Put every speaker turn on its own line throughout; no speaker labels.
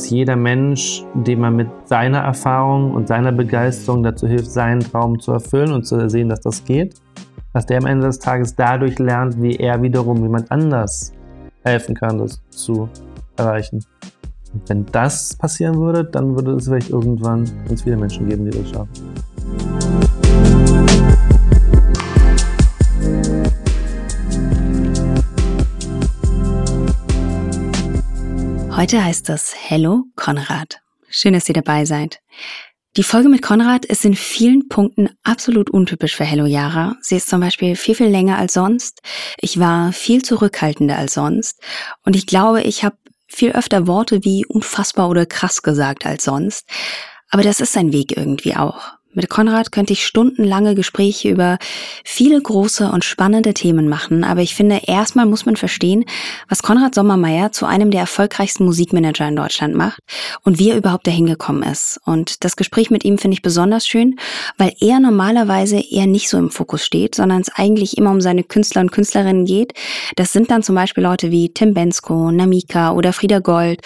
dass jeder Mensch, dem man mit seiner Erfahrung und seiner Begeisterung dazu hilft, seinen Traum zu erfüllen und zu sehen, dass das geht, dass der am Ende des Tages dadurch lernt, wie er wiederum jemand anders helfen kann, das zu erreichen. Und wenn das passieren würde, dann würde es vielleicht irgendwann ganz viele Menschen geben, die das schaffen.
Heute heißt es Hello Konrad. Schön, dass ihr dabei seid. Die Folge mit Konrad ist in vielen Punkten absolut untypisch für Hello Yara. Sie ist zum Beispiel viel, viel länger als sonst. Ich war viel zurückhaltender als sonst. Und ich glaube, ich habe viel öfter Worte wie unfassbar oder krass gesagt als sonst. Aber das ist sein Weg irgendwie auch. Mit Konrad könnte ich stundenlange Gespräche über viele große und spannende Themen machen, aber ich finde, erstmal muss man verstehen, was Konrad Sommermeier zu einem der erfolgreichsten Musikmanager in Deutschland macht und wie er überhaupt dahin gekommen ist. Und das Gespräch mit ihm finde ich besonders schön, weil er normalerweise eher nicht so im Fokus steht, sondern es eigentlich immer um seine Künstler und Künstlerinnen geht. Das sind dann zum Beispiel Leute wie Tim Bensko, Namika oder Frieda Gold.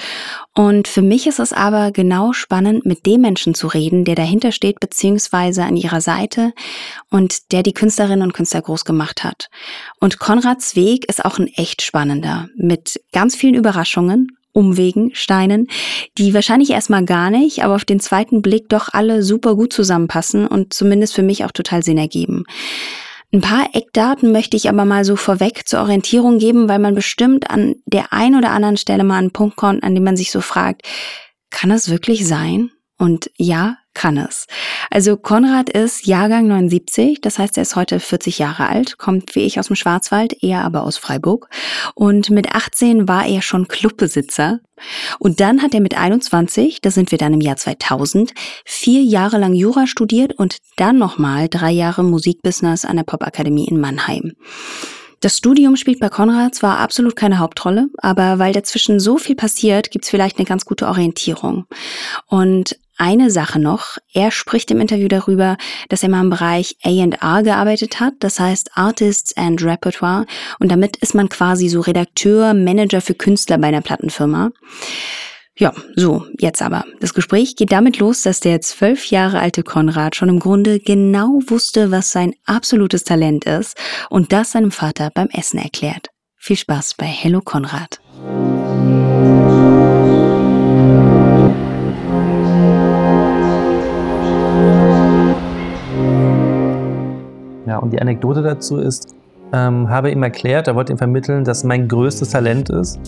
Und für mich ist es aber genau spannend, mit dem Menschen zu reden, der dahinter steht, beziehungsweise an ihrer Seite und der die Künstlerinnen und Künstler groß gemacht hat. Und Konrads Weg ist auch ein echt spannender, mit ganz vielen Überraschungen, Umwegen, Steinen, die wahrscheinlich erstmal gar nicht, aber auf den zweiten Blick doch alle super gut zusammenpassen und zumindest für mich auch total Sinn ergeben. Ein paar Eckdaten möchte ich aber mal so vorweg zur Orientierung geben, weil man bestimmt an der einen oder anderen Stelle mal einen Punkt kommt, an dem man sich so fragt, kann es wirklich sein? Und ja, kann es. Also Konrad ist Jahrgang 79, das heißt, er ist heute 40 Jahre alt, kommt wie ich aus dem Schwarzwald, er aber aus Freiburg. Und mit 18 war er schon Clubbesitzer. Und dann hat er mit 21, da sind wir dann im Jahr 2000, vier Jahre lang Jura studiert und dann nochmal drei Jahre Musikbusiness an der Popakademie in Mannheim. Das Studium spielt bei Konrad zwar absolut keine Hauptrolle, aber weil dazwischen so viel passiert, gibt's vielleicht eine ganz gute Orientierung. Und eine Sache noch. Er spricht im Interview darüber, dass er mal im Bereich A&R gearbeitet hat, das heißt Artists and Repertoire. Und damit ist man quasi so Redakteur, Manager für Künstler bei einer Plattenfirma. Ja, so, jetzt aber. Das Gespräch geht damit los, dass der zwölf Jahre alte Konrad schon im Grunde genau wusste, was sein absolutes Talent ist und das seinem Vater beim Essen erklärt. Viel Spaß bei Hello Konrad.
Ja, und die Anekdote dazu ist, ähm, habe ihm erklärt, er wollte ihm vermitteln, dass mein größtes Talent ist,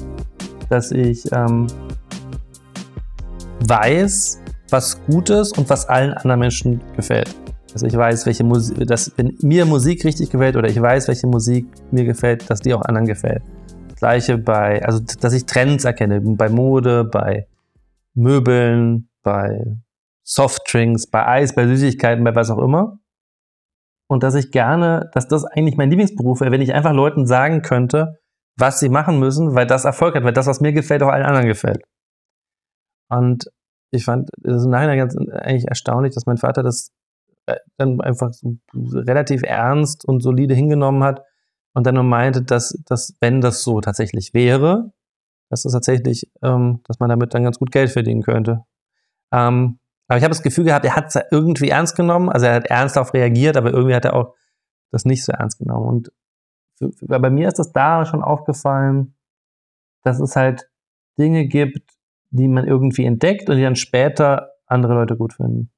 dass ich ähm, weiß, was gut ist und was allen anderen Menschen gefällt. Also ich weiß, welche Musik, dass wenn mir Musik richtig gefällt oder ich weiß, welche Musik mir gefällt, dass die auch anderen gefällt. Das gleiche bei, also dass ich Trends erkenne, bei Mode, bei Möbeln, bei Softdrinks, bei Eis, bei Süßigkeiten, bei was auch immer und dass ich gerne, dass das eigentlich mein Lieblingsberuf wäre, wenn ich einfach Leuten sagen könnte, was sie machen müssen, weil das Erfolg hat, weil das, was mir gefällt, auch allen anderen gefällt. Und ich fand es im Nachhinein ganz eigentlich erstaunlich, dass mein Vater das äh, dann einfach so relativ ernst und solide hingenommen hat und dann nur meinte, dass, dass wenn das so tatsächlich wäre, dass das tatsächlich, ähm, dass man damit dann ganz gut Geld verdienen könnte. Ähm, aber ich habe das Gefühl gehabt, er hat es irgendwie ernst genommen. Also er hat ernst darauf reagiert, aber irgendwie hat er auch das nicht so ernst genommen. Und für, bei mir ist das da schon aufgefallen, dass es halt Dinge gibt, die man irgendwie entdeckt und die dann später andere Leute gut finden.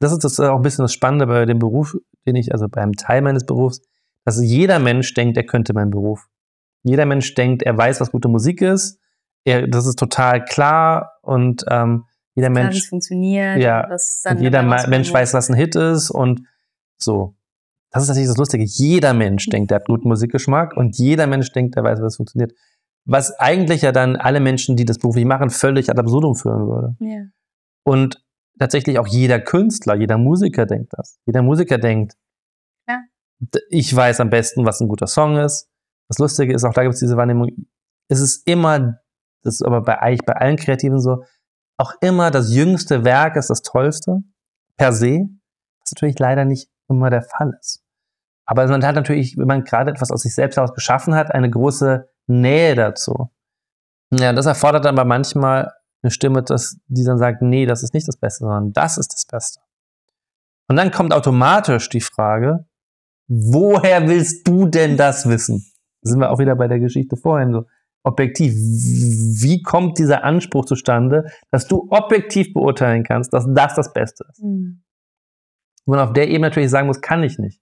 Das ist das auch ein bisschen das Spannende bei dem Beruf, den ich, also beim Teil meines Berufs, dass jeder Mensch denkt, er könnte meinen Beruf. Jeder Mensch denkt, er weiß, was gute Musik ist. Er, das ist total klar und ähm, jeder Mensch.
funktioniert,
ja, und jeder Mensch weiß, was ein Hit ist und so. Das ist natürlich das Lustige. Jeder Mensch denkt, er hat guten Musikgeschmack und jeder Mensch denkt, er weiß, was funktioniert. Was eigentlich ja dann alle Menschen, die das beruflich machen, völlig ad absurdum führen würde.
Ja.
Und tatsächlich auch jeder Künstler, jeder Musiker denkt das. Jeder Musiker denkt,
ja.
ich weiß am besten, was ein guter Song ist. Das Lustige ist, auch da gibt es diese Wahrnehmung, es ist immer, das ist aber bei, eigentlich bei allen Kreativen so, auch immer das jüngste Werk ist das tollste, per se, was natürlich leider nicht immer der Fall ist. Aber man hat natürlich, wenn man gerade etwas aus sich selbst heraus geschaffen hat, eine große Nähe dazu. Ja, das erfordert dann aber manchmal eine Stimme, das, die dann sagt, nee, das ist nicht das Beste, sondern das ist das Beste. Und dann kommt automatisch die Frage, woher willst du denn das wissen? Da sind wir auch wieder bei der Geschichte vorhin so. Objektiv. Wie kommt dieser Anspruch zustande, dass du objektiv beurteilen kannst, dass das das Beste ist? Mhm. Und auf der Ebene natürlich sagen muss, kann ich nicht.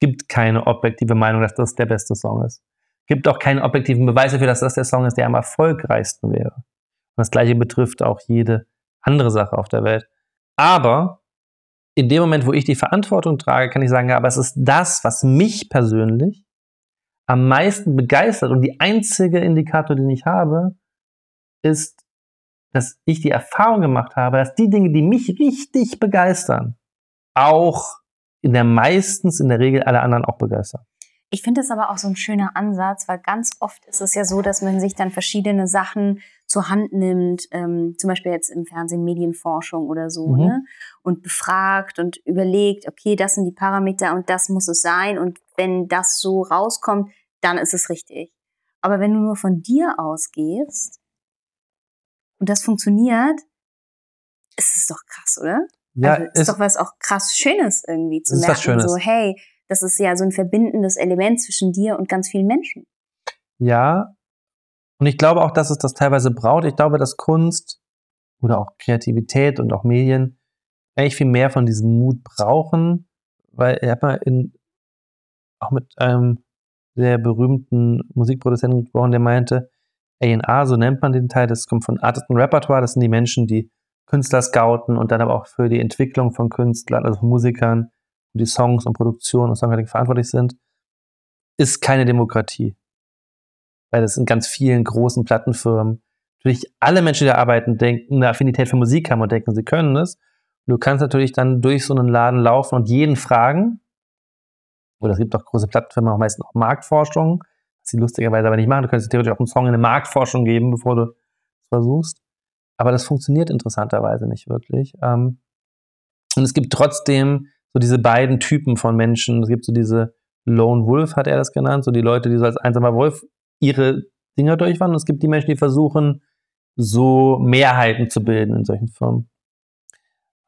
Gibt keine objektive Meinung, dass das der beste Song ist. Gibt auch keinen objektiven Beweis dafür, dass das der Song ist, der am erfolgreichsten wäre. Und das gleiche betrifft auch jede andere Sache auf der Welt. Aber in dem Moment, wo ich die Verantwortung trage, kann ich sagen, ja, aber es ist das, was mich persönlich am meisten begeistert und die einzige Indikator, den ich habe, ist, dass ich die Erfahrung gemacht habe, dass die Dinge, die mich richtig begeistern, auch in der meistens, in der Regel alle anderen auch begeistern.
Ich finde das aber auch so ein schöner Ansatz, weil ganz oft ist es ja so, dass man sich dann verschiedene Sachen zur Hand nimmt, ähm, zum Beispiel jetzt im Fernsehen Medienforschung oder so, mhm. ne? und befragt und überlegt, okay, das sind die Parameter und das muss es sein und wenn das so rauskommt, dann ist es richtig. Aber wenn du nur von dir ausgehst und das funktioniert, ist es doch krass, oder? Ja, also ist, ist doch was auch krass Schönes irgendwie zu merken. So, hey, das ist ja so ein verbindendes Element zwischen dir und ganz vielen Menschen.
Ja, und ich glaube auch, dass es das teilweise braucht. Ich glaube, dass Kunst oder auch Kreativität und auch Medien eigentlich viel mehr von diesem Mut brauchen, weil ich habe mal in, auch mit einem sehr berühmten Musikproduzenten gesprochen, der meinte, A&R, so nennt man den Teil, das kommt von Artist und Repertoire, das sind die Menschen, die Künstler scouten und dann aber auch für die Entwicklung von Künstlern, also von Musikern, die Songs und Produktion und Songwriting verantwortlich sind, ist keine Demokratie. Weil das in ganz vielen großen Plattenfirmen natürlich alle Menschen, die da arbeiten, denken, eine Affinität für Musik haben und denken, sie können es. Du kannst natürlich dann durch so einen Laden laufen und jeden fragen. Oder es gibt auch große Plattenfirmen, auch meistens auch Marktforschung, was sie lustigerweise aber nicht machen. Du könntest theoretisch auch einen Song in eine Marktforschung geben, bevor du es versuchst. Aber das funktioniert interessanterweise nicht wirklich. Ähm, und es gibt trotzdem so diese beiden Typen von Menschen. Es gibt so diese Lone Wolf, hat er das genannt, so die Leute, die so als einsamer Wolf ihre Dinger durchwandern. Und es gibt die Menschen, die versuchen, so Mehrheiten zu bilden in solchen Firmen.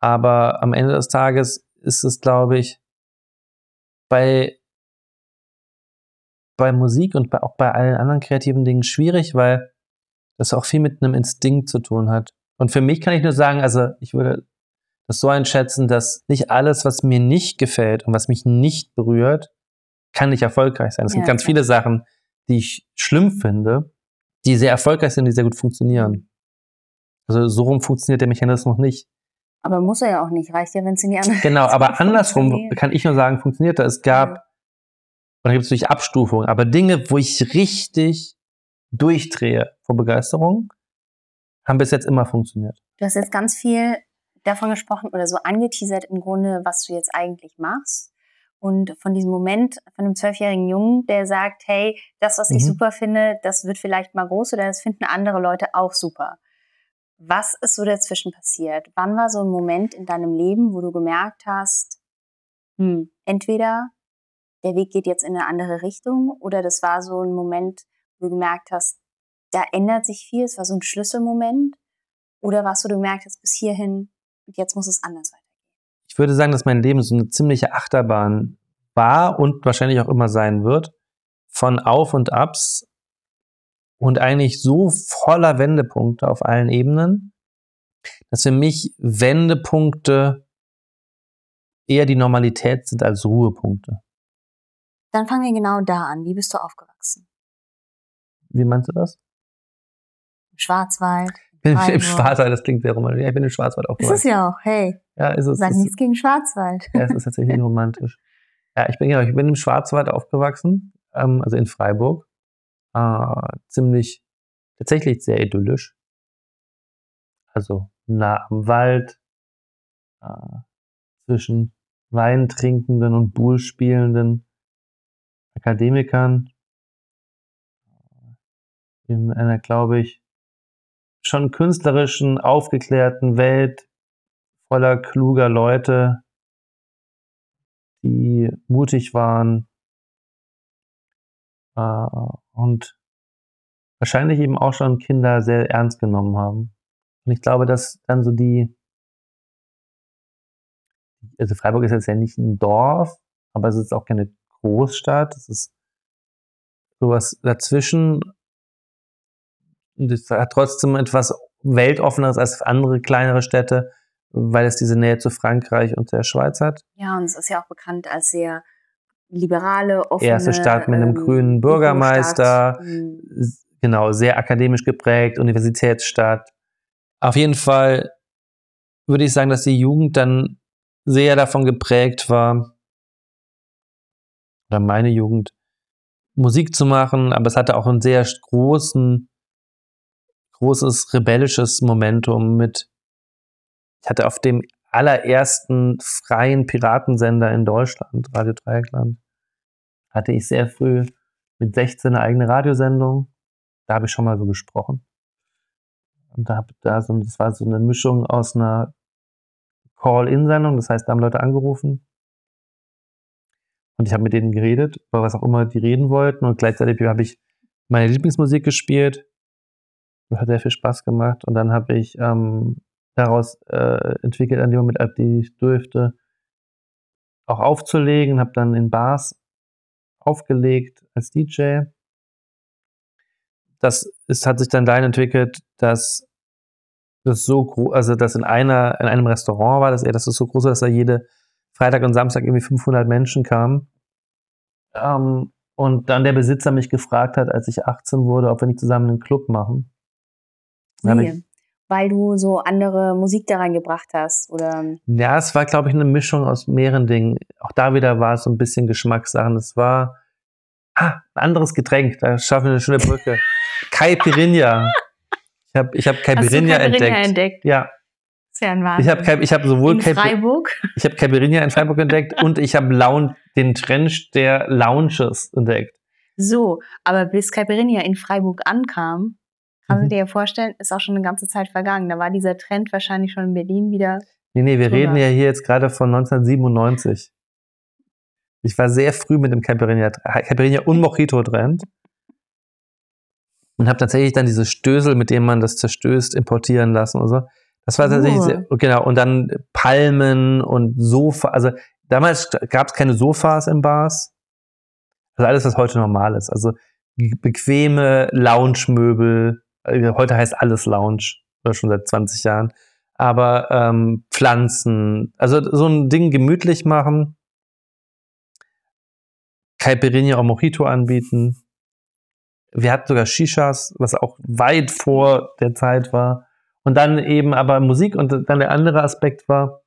Aber am Ende des Tages ist es, glaube ich, bei, bei Musik und bei, auch bei allen anderen kreativen Dingen schwierig, weil das auch viel mit einem Instinkt zu tun hat. Und für mich kann ich nur sagen, also ich würde das so einschätzen, dass nicht alles, was mir nicht gefällt und was mich nicht berührt, kann nicht erfolgreich sein. Es ja, gibt ganz klar. viele Sachen, die ich schlimm finde, die sehr erfolgreich sind, die sehr gut funktionieren. Also so rum funktioniert der Mechanismus noch nicht.
Aber muss er ja auch nicht, reicht ja, wenn es in die andere
Genau, aber andersrum kann ich nur sagen, funktioniert er. Es gab, ja. und da gibt es natürlich Abstufungen, aber Dinge, wo ich richtig durchdrehe vor Begeisterung, haben bis jetzt immer funktioniert.
Du hast jetzt ganz viel davon gesprochen oder so angeteasert im Grunde, was du jetzt eigentlich machst. Und von diesem Moment von einem zwölfjährigen Jungen, der sagt, hey, das, was mhm. ich super finde, das wird vielleicht mal groß oder das finden andere Leute auch super. Was ist so dazwischen passiert? Wann war so ein Moment in deinem Leben, wo du gemerkt hast, hm, entweder der Weg geht jetzt in eine andere Richtung oder das war so ein Moment, wo du gemerkt hast, da ändert sich viel, es war so ein Schlüsselmoment oder was, wo du gemerkt hast, bis hierhin und jetzt muss es anders weitergehen.
Ich würde sagen, dass mein Leben so eine ziemliche Achterbahn war und wahrscheinlich auch immer sein wird. Von Auf und Abs und eigentlich so voller Wendepunkte auf allen Ebenen, dass für mich Wendepunkte eher die Normalität sind als Ruhepunkte.
Dann fangen wir genau da an. Wie bist du aufgewachsen?
Wie meinst du das?
Im Schwarzwald
bin Im Schwarzwald, das klingt sehr romantisch. Ja, ich bin im Schwarzwald aufgewachsen.
Ist es ja auch, hey.
Ja, ist es.
Sag ist nichts gegen Schwarzwald.
Ja, es ist tatsächlich romantisch. Ja, ich bin, genau, ich bin im Schwarzwald aufgewachsen, ähm, also in Freiburg. Äh, ziemlich, tatsächlich sehr idyllisch. Also nah am Wald, äh, zwischen Weintrinkenden und Bullspielenden Akademikern. In einer, glaube ich, schon künstlerischen, aufgeklärten Welt voller kluger Leute, die mutig waren äh, und wahrscheinlich eben auch schon Kinder sehr ernst genommen haben. Und ich glaube, dass dann so die, also Freiburg ist jetzt ja nicht ein Dorf, aber es ist auch keine Großstadt. Es ist sowas dazwischen. Und es hat trotzdem etwas weltoffeneres als andere kleinere Städte, weil es diese Nähe zu Frankreich und der Schweiz hat.
Ja, und es ist ja auch bekannt als sehr liberale, offene
Erste Stadt mit einem ähm, grünen Bürgermeister, mhm. genau, sehr akademisch geprägt, Universitätsstadt. Auf jeden Fall würde ich sagen, dass die Jugend dann sehr davon geprägt war, oder meine Jugend, Musik zu machen, aber es hatte auch einen sehr großen, großes rebellisches Momentum mit, ich hatte auf dem allerersten freien Piratensender in Deutschland, Radio Dreieckland, hatte ich sehr früh mit 16 eine eigene Radiosendung. Da habe ich schon mal so gesprochen. Und da, da so, das war so eine Mischung aus einer Call-In-Sendung, das heißt, da haben Leute angerufen und ich habe mit denen geredet, über was auch immer die reden wollten und gleichzeitig habe ich meine Lieblingsmusik gespielt. Das hat sehr viel Spaß gemacht und dann habe ich ähm, daraus äh, entwickelt, an dem Moment, als ich durfte, auch aufzulegen, habe dann in Bars aufgelegt als DJ. Das ist, hat sich dann dahin entwickelt, dass das so groß, also dass in einer, in einem Restaurant war, dass er, das ist so groß, dass da jede Freitag und Samstag irgendwie 500 Menschen kamen. Ähm, und dann der Besitzer mich gefragt hat, als ich 18 wurde, ob wir nicht zusammen einen Club machen.
Nee, weil du so andere Musik da reingebracht hast, oder?
Ja, es war, glaube ich, eine Mischung aus mehreren Dingen. Auch da wieder war es so ein bisschen Geschmackssachen. Es war ah, ein anderes Getränk, da schaffen wir eine schöne Brücke. Caipirinha. Ich habe ich hab Caipirinha, Caipirinha entdeckt. entdeckt. Ja,
ist ja ein Wahnsinn.
Ich habe ich hab sowohl
in Freiburg.
Ich habe Caipirinha in Freiburg entdeckt und ich habe den Trend der Lounges entdeckt.
So, aber bis Caipirinha in Freiburg ankam, kann man mhm. dir ja vorstellen, ist auch schon eine ganze Zeit vergangen. Da war dieser Trend wahrscheinlich schon in Berlin wieder.
Nee, nee, wir drüber. reden ja hier jetzt gerade von 1997. Ich war sehr früh mit dem Caipirinha, Caipirinha und Mojito-Trend und habe tatsächlich dann diese Stößel, mit denen man das zerstößt, importieren lassen und so. Das war tatsächlich, oh. sehr, genau, und dann Palmen und Sofa, also damals gab es keine Sofas in Bars. Also alles, was heute normal ist. Also bequeme Lounge-Möbel, äh, heute heißt alles Lounge, schon seit 20 Jahren. Aber ähm, Pflanzen, also so ein Ding gemütlich machen, Caipirinha oder Mojito anbieten. Wir hatten sogar Shishas, was auch weit vor der Zeit war. Und dann eben aber Musik und dann der andere Aspekt war,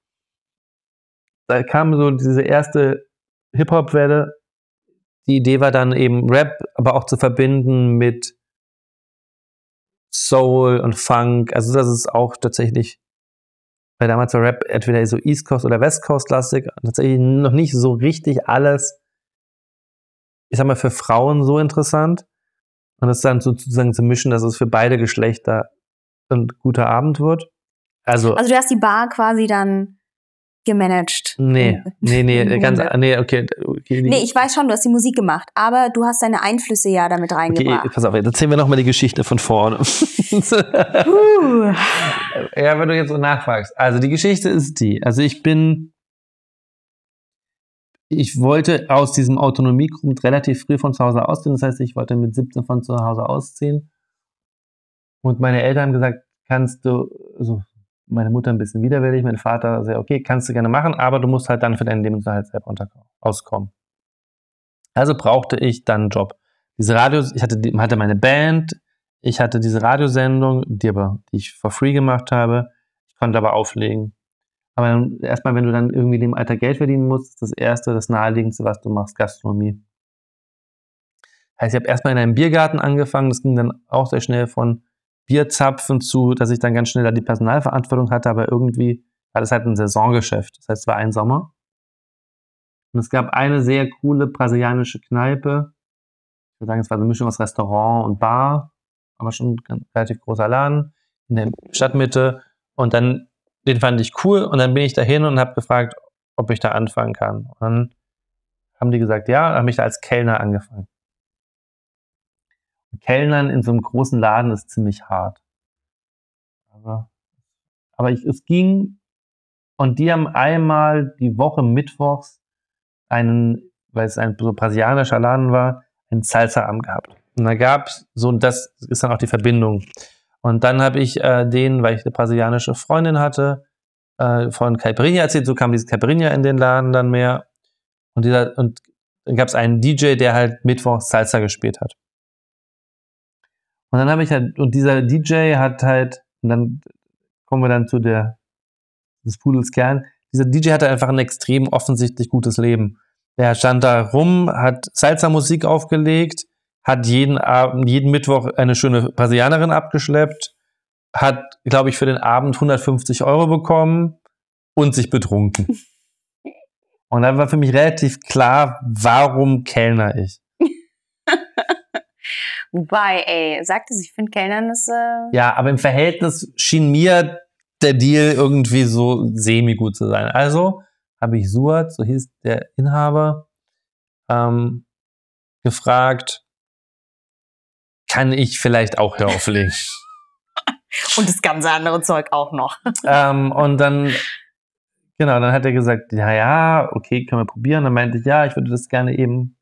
da kam so diese erste Hip-Hop-Welle. Die Idee war dann eben Rap, aber auch zu verbinden mit Soul und Funk. Also das ist auch tatsächlich, weil damals war Rap entweder so East Coast oder West Coast lastig, tatsächlich noch nicht so richtig alles, ich sag mal, für Frauen so interessant. Und das dann sozusagen zu mischen, dass es für beide Geschlechter ein guter Abend wird. Also,
also du hast die Bar quasi dann gemanagt.
Nee, nee, nee, ganz, nee, okay, okay.
Nee, ich weiß schon, du hast die Musik gemacht, aber du hast deine Einflüsse ja damit reingebracht. Okay,
pass auf, jetzt erzählen wir nochmal die Geschichte von vorne. uh. ja, wenn du jetzt so nachfragst. Also die Geschichte ist die, also ich bin, ich wollte aus diesem Autonomiegrund relativ früh von zu Hause ausziehen, das heißt, ich wollte mit 17 von zu Hause ausziehen und meine Eltern haben gesagt, kannst du, also meine Mutter ein bisschen widerwillig, mein Vater sehr, okay, kannst du gerne machen, aber du musst halt dann für deinen Lebensunterhalt selber auskommen. Also brauchte ich dann einen Job. Diese Radios, ich hatte, hatte meine Band, ich hatte diese Radiosendung, die aber, die ich for free gemacht habe. Ich konnte aber auflegen. Aber erstmal, wenn du dann irgendwie dem Alter Geld verdienen musst, das erste, das naheliegendste, was du machst, Gastronomie. Heißt, ich habe erstmal in einem Biergarten angefangen, das ging dann auch sehr schnell von Bierzapfen zu, dass ich dann ganz schnell da die Personalverantwortung hatte, aber irgendwie war das halt ein Saisongeschäft. Das heißt, es war ein Sommer. Und es gab eine sehr coole brasilianische Kneipe. Ich würde sagen, es war eine Mischung aus Restaurant und Bar, aber schon ein relativ großer Laden in der Stadtmitte. Und dann, den fand ich cool. Und dann bin ich dahin und habe gefragt, ob ich da anfangen kann. Und dann haben die gesagt, ja, dann habe ich da als Kellner angefangen. Kellnern in so einem großen Laden ist ziemlich hart. Also Aber ich, es ging und die haben einmal die Woche mittwochs einen, weil es ein brasilianischer Laden war, einen Salsa-Abend gehabt. Und da gab es so, das ist dann auch die Verbindung. Und dann habe ich äh, den, weil ich eine brasilianische Freundin hatte, äh, von Caipirinha erzählt, so kam dieses Caipirinha in den Laden dann mehr. Und, dieser, und dann gab es einen DJ, der halt Mittwoch Salsa gespielt hat. Und dann habe ich halt, und dieser DJ hat halt, und dann kommen wir dann zu der, des Pudels Kern, dieser DJ hatte einfach ein extrem offensichtlich gutes Leben. Der stand da rum, hat Salsa-Musik aufgelegt, hat jeden Abend, jeden Mittwoch eine schöne Brasilianerin abgeschleppt, hat, glaube ich, für den Abend 150 Euro bekommen und sich betrunken. Und dann war für mich relativ klar, warum kellner ich.
Wobei, ey, sagte sie, ich finde Kellnern ist. Äh
ja, aber im Verhältnis schien mir der Deal irgendwie so semi-gut zu sein. Also habe ich Suat, so hieß der Inhaber, ähm, gefragt, kann ich vielleicht auch hier auflegen?
Und das ganze andere Zeug auch noch.
ähm, und dann, genau, dann hat er gesagt, ja, ja, okay, können wir probieren. Dann meinte ich, ja, ich würde das gerne eben,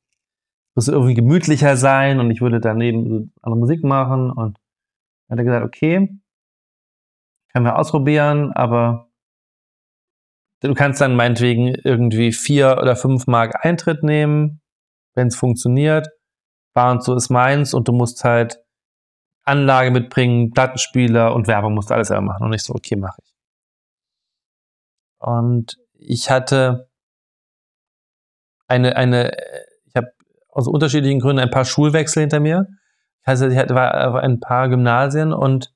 muss irgendwie gemütlicher sein und ich würde dann eben so andere Musik machen. Und dann hat er gesagt, okay, können wir ausprobieren, aber du kannst dann meinetwegen irgendwie vier oder fünf Mark Eintritt nehmen, wenn es funktioniert. Bar und so ist meins und du musst halt Anlage mitbringen, Plattenspieler und Werbung musst du alles selber machen. Und ich so, okay, mache ich. Und ich hatte eine, eine, aus unterschiedlichen Gründen ein paar Schulwechsel hinter mir. Also ich hatte, war ein paar Gymnasien und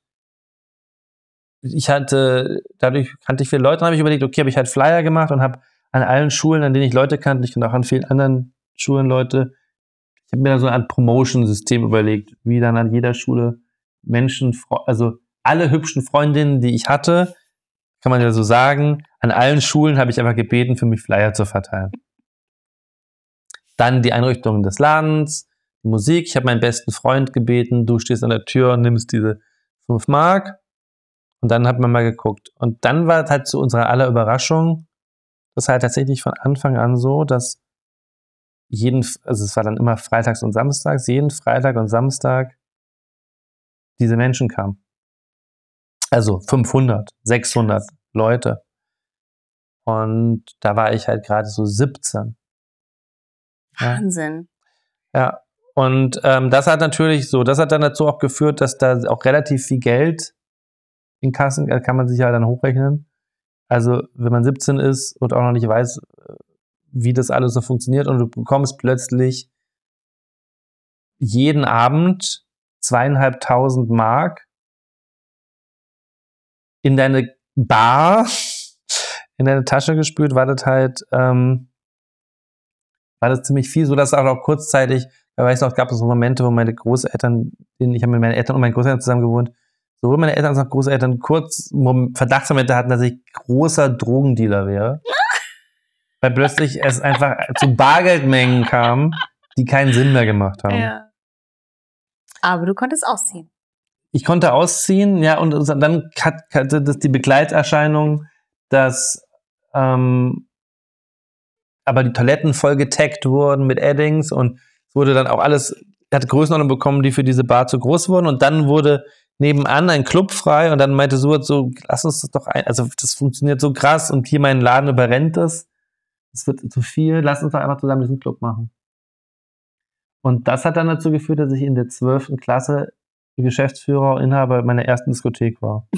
ich hatte, dadurch kannte ich viele Leute, habe ich überlegt, okay, habe ich halt Flyer gemacht und habe an allen Schulen, an denen ich Leute kannte, ich kannte auch an vielen anderen Schulen Leute, ich habe mir da so ein Promotion-System überlegt, wie dann an jeder Schule Menschen, also alle hübschen Freundinnen, die ich hatte, kann man ja so sagen, an allen Schulen habe ich einfach gebeten, für mich Flyer zu verteilen. Dann die Einrichtung des Ladens, die Musik. Ich habe meinen besten Freund gebeten, du stehst an der Tür und nimmst diese 5 Mark. Und dann hat man mal geguckt. Und dann war halt zu unserer aller Überraschung, das war halt tatsächlich von Anfang an so, dass jeden, also es war dann immer freitags und samstags, jeden Freitag und Samstag diese Menschen kamen. Also 500, 600 Leute. Und da war ich halt gerade so 17.
Wahnsinn.
Ja. Und ähm, das hat natürlich so, das hat dann dazu auch geführt, dass da auch relativ viel Geld in Kassen, äh, kann man sich ja dann hochrechnen. Also wenn man 17 ist und auch noch nicht weiß, wie das alles so funktioniert und du bekommst plötzlich jeden Abend zweieinhalbtausend Mark in deine Bar, in deine Tasche gespült, war das halt, ähm, war das ziemlich viel, so dass auch kurzzeitig, da weiß noch, gab es so Momente, wo meine Großeltern, ich habe mit meinen Eltern und meinen Großeltern zusammen gewohnt, sowohl meine Eltern als auch Großeltern kurz Verdachtsmomente hatten, dass ich großer Drogendealer wäre weil plötzlich es einfach zu Bargeldmengen kam, die keinen Sinn mehr gemacht haben. Ja.
Aber du konntest ausziehen.
Ich konnte ausziehen, ja, und dann hatte das die Begleiterscheinung, dass ähm, aber die Toiletten voll getaggt wurden mit Addings und es wurde dann auch alles, hatte Größenordnung bekommen, die für diese Bar zu groß wurden und dann wurde nebenan ein Club frei und dann meinte Suat so, lass uns das doch ein, also das funktioniert so krass und hier mein Laden überrennt das es wird zu viel, lass uns doch einfach zusammen diesen Club machen. Und das hat dann dazu geführt, dass ich in der 12. Klasse Geschäftsführer, Inhaber meiner ersten Diskothek war.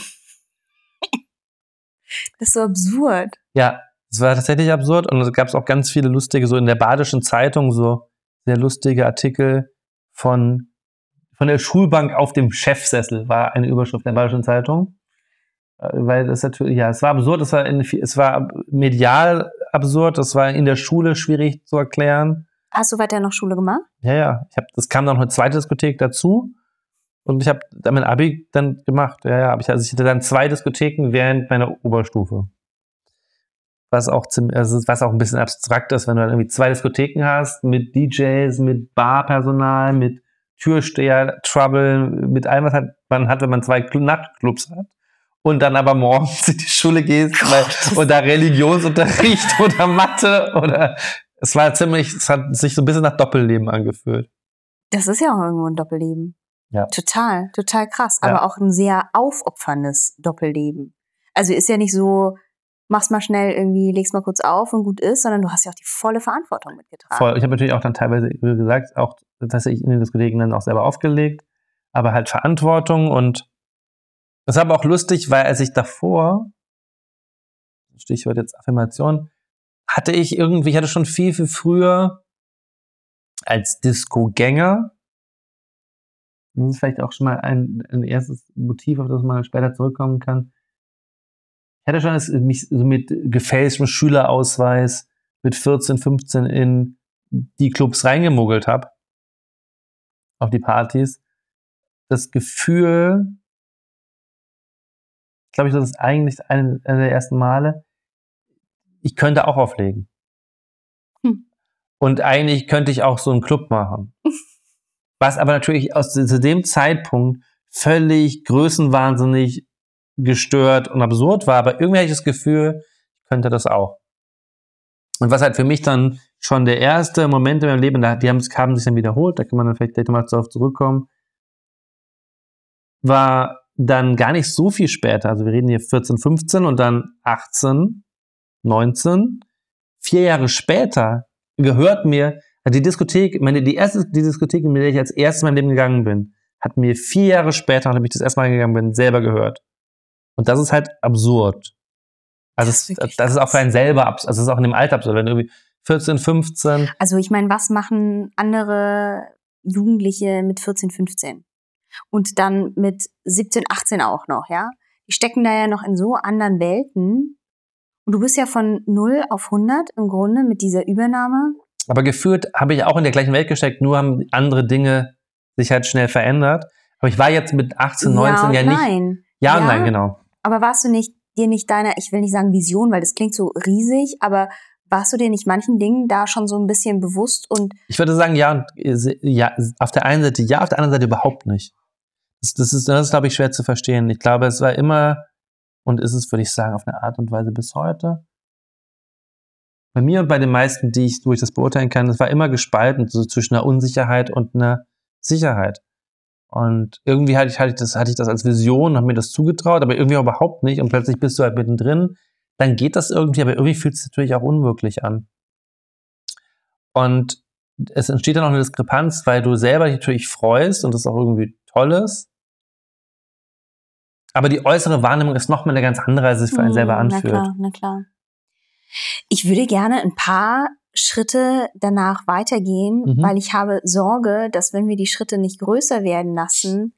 Das ist so absurd.
Ja, es war tatsächlich absurd und es gab auch ganz viele lustige, so in der Badischen Zeitung, so sehr lustige Artikel von, von der Schulbank auf dem Chefsessel, war eine Überschrift der Badischen Zeitung. Äh, weil das natürlich, ja, es war absurd, es war, in, es war medial absurd, das war in der Schule schwierig zu erklären.
Hast du weiter noch Schule gemacht?
Ja, ja. Ich hab, das kam dann noch eine zweite Diskothek dazu. Und ich habe dann mein Abi dann gemacht. Ja, ja. Aber ich, also ich hatte dann zwei Diskotheken während meiner Oberstufe. Was auch, ziemlich, also was auch ein bisschen abstrakt ist, wenn du dann irgendwie zwei Diskotheken hast, mit DJs, mit Barpersonal, mit Türsteher, Trouble, mit allem, was hat, man hat, wenn man zwei Nachtclubs hat und dann aber morgens in die Schule gehst weil, oder Religionsunterricht oder Mathe oder es war ziemlich, es hat sich so ein bisschen nach Doppelleben angefühlt.
Das ist ja auch irgendwo ein Doppelleben.
Ja.
Total, total krass.
Ja.
Aber auch ein sehr aufopferndes Doppelleben. Also ist ja nicht so, mach's mal schnell irgendwie, leg's mal kurz auf und gut ist, sondern du hast ja auch die volle Verantwortung mitgetragen.
Voll. Ich habe natürlich auch dann teilweise gesagt, auch tatsächlich in den Diskotheken dann auch selber aufgelegt, aber halt Verantwortung und das war aber auch lustig, weil als ich davor, Stichwort jetzt Affirmation, hatte ich irgendwie, ich hatte schon viel, viel früher als Disco-Gänger, das ist vielleicht auch schon mal ein, ein erstes Motiv, auf das man später zurückkommen kann. Ich hatte schon das, mich so mit gefälschtem Schülerausweis mit 14, 15 in die Clubs reingemuggelt habe, auf die Partys. Das Gefühl, ich glaube, das ist eigentlich eine, eine der ersten Male, ich könnte auch auflegen.
Hm.
Und eigentlich könnte ich auch so einen Club machen. Was aber natürlich aus zu dem Zeitpunkt völlig größenwahnsinnig gestört und absurd war. Aber irgendwie hatte ich das Gefühl, ich könnte das auch. Und was halt für mich dann schon der erste Moment in meinem Leben, die haben, haben sich dann wiederholt, da kann man dann vielleicht gleich mal darauf zurückkommen, war dann gar nicht so viel später. Also wir reden hier 14, 15 und dann 18, 19. Vier Jahre später gehört mir also die Diskothek, meine, die erste die Diskothek, in der ich als erstes in meinem Leben gegangen bin, hat mir vier Jahre später, nachdem ich das erste Mal gegangen bin, selber gehört. Und das ist halt absurd. Also
Das ist
das, das ist auch für einen selber absurd. Also das ist auch in dem Alter absurd. Wenn du irgendwie 14, 15,
Also ich meine, was machen andere Jugendliche mit 14, 15? Und dann mit 17, 18 auch noch, ja? Die stecken da ja noch in so anderen Welten. Und du bist ja von 0 auf 100 im Grunde mit dieser Übernahme.
aber gefühlt habe ich auch in der gleichen Welt gesteckt, nur haben andere Dinge sich halt schnell verändert. Aber ich war jetzt mit 18, 19
und
ja, nicht.
nein.
Ja und
Ja.
nein, genau.
Aber warst du nicht dir nicht deiner, ich will nicht sagen Vision, weil das klingt so riesig, aber warst du dir nicht manchen Dingen da schon so ein bisschen bewusst und
Ich würde sagen, ja äh, ja, auf der einen Seite ja, auf der anderen Seite überhaupt nicht. Das, das ist, das ist, glaube ich, schwer zu verstehen. Ich glaube, es war immer und ist es, würde ich sagen, auf eine Art und Weise bis heute. Bei mir und bei den meisten, die ich, wo ich das beurteilen kann, es war immer gespalten, so zwischen einer Unsicherheit und einer Sicherheit. Und irgendwie hatte ich, hatte ich, das, hatte ich das als Vision, habe mir das zugetraut, aber irgendwie auch überhaupt nicht. Und plötzlich bist du halt mittendrin. Dann geht das irgendwie, aber irgendwie fühlt es sich natürlich auch unwirklich an. Und es entsteht dann auch eine Diskrepanz, weil du selber dich natürlich freust und das auch irgendwie toll ist. Aber die äußere Wahrnehmung ist nochmal eine ganz andere, als es sich für einen selber
Hm, Na
anfühlt.
klar, na klar. Ich würde gerne ein paar Schritte danach weitergehen,
Mhm.
weil ich habe Sorge, dass wenn wir die Schritte nicht größer werden lassen,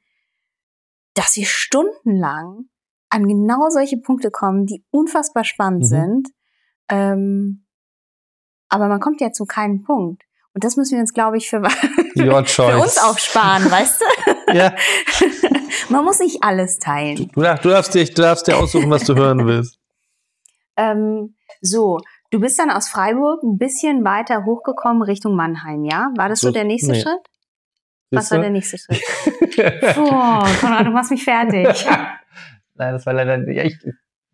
dass wir stundenlang an genau solche Punkte kommen, die unfassbar spannend
Mhm.
sind. Ähm, aber man kommt ja zu keinem Punkt. Und das müssen wir uns, glaube ich, für, für uns aufsparen, weißt du?
Ja,
Man muss nicht alles teilen.
du, darfst, du, darfst dir, du darfst dir aussuchen, was du hören willst.
Ähm, so, du bist dann aus Freiburg ein bisschen weiter hochgekommen Richtung Mannheim, ja? War das so,
So-
der nächste
nee.
Schritt? Was war der nächste Schritt? Boah, Konrad, du machst mich fertig.
Nein, das war leider, ja, ich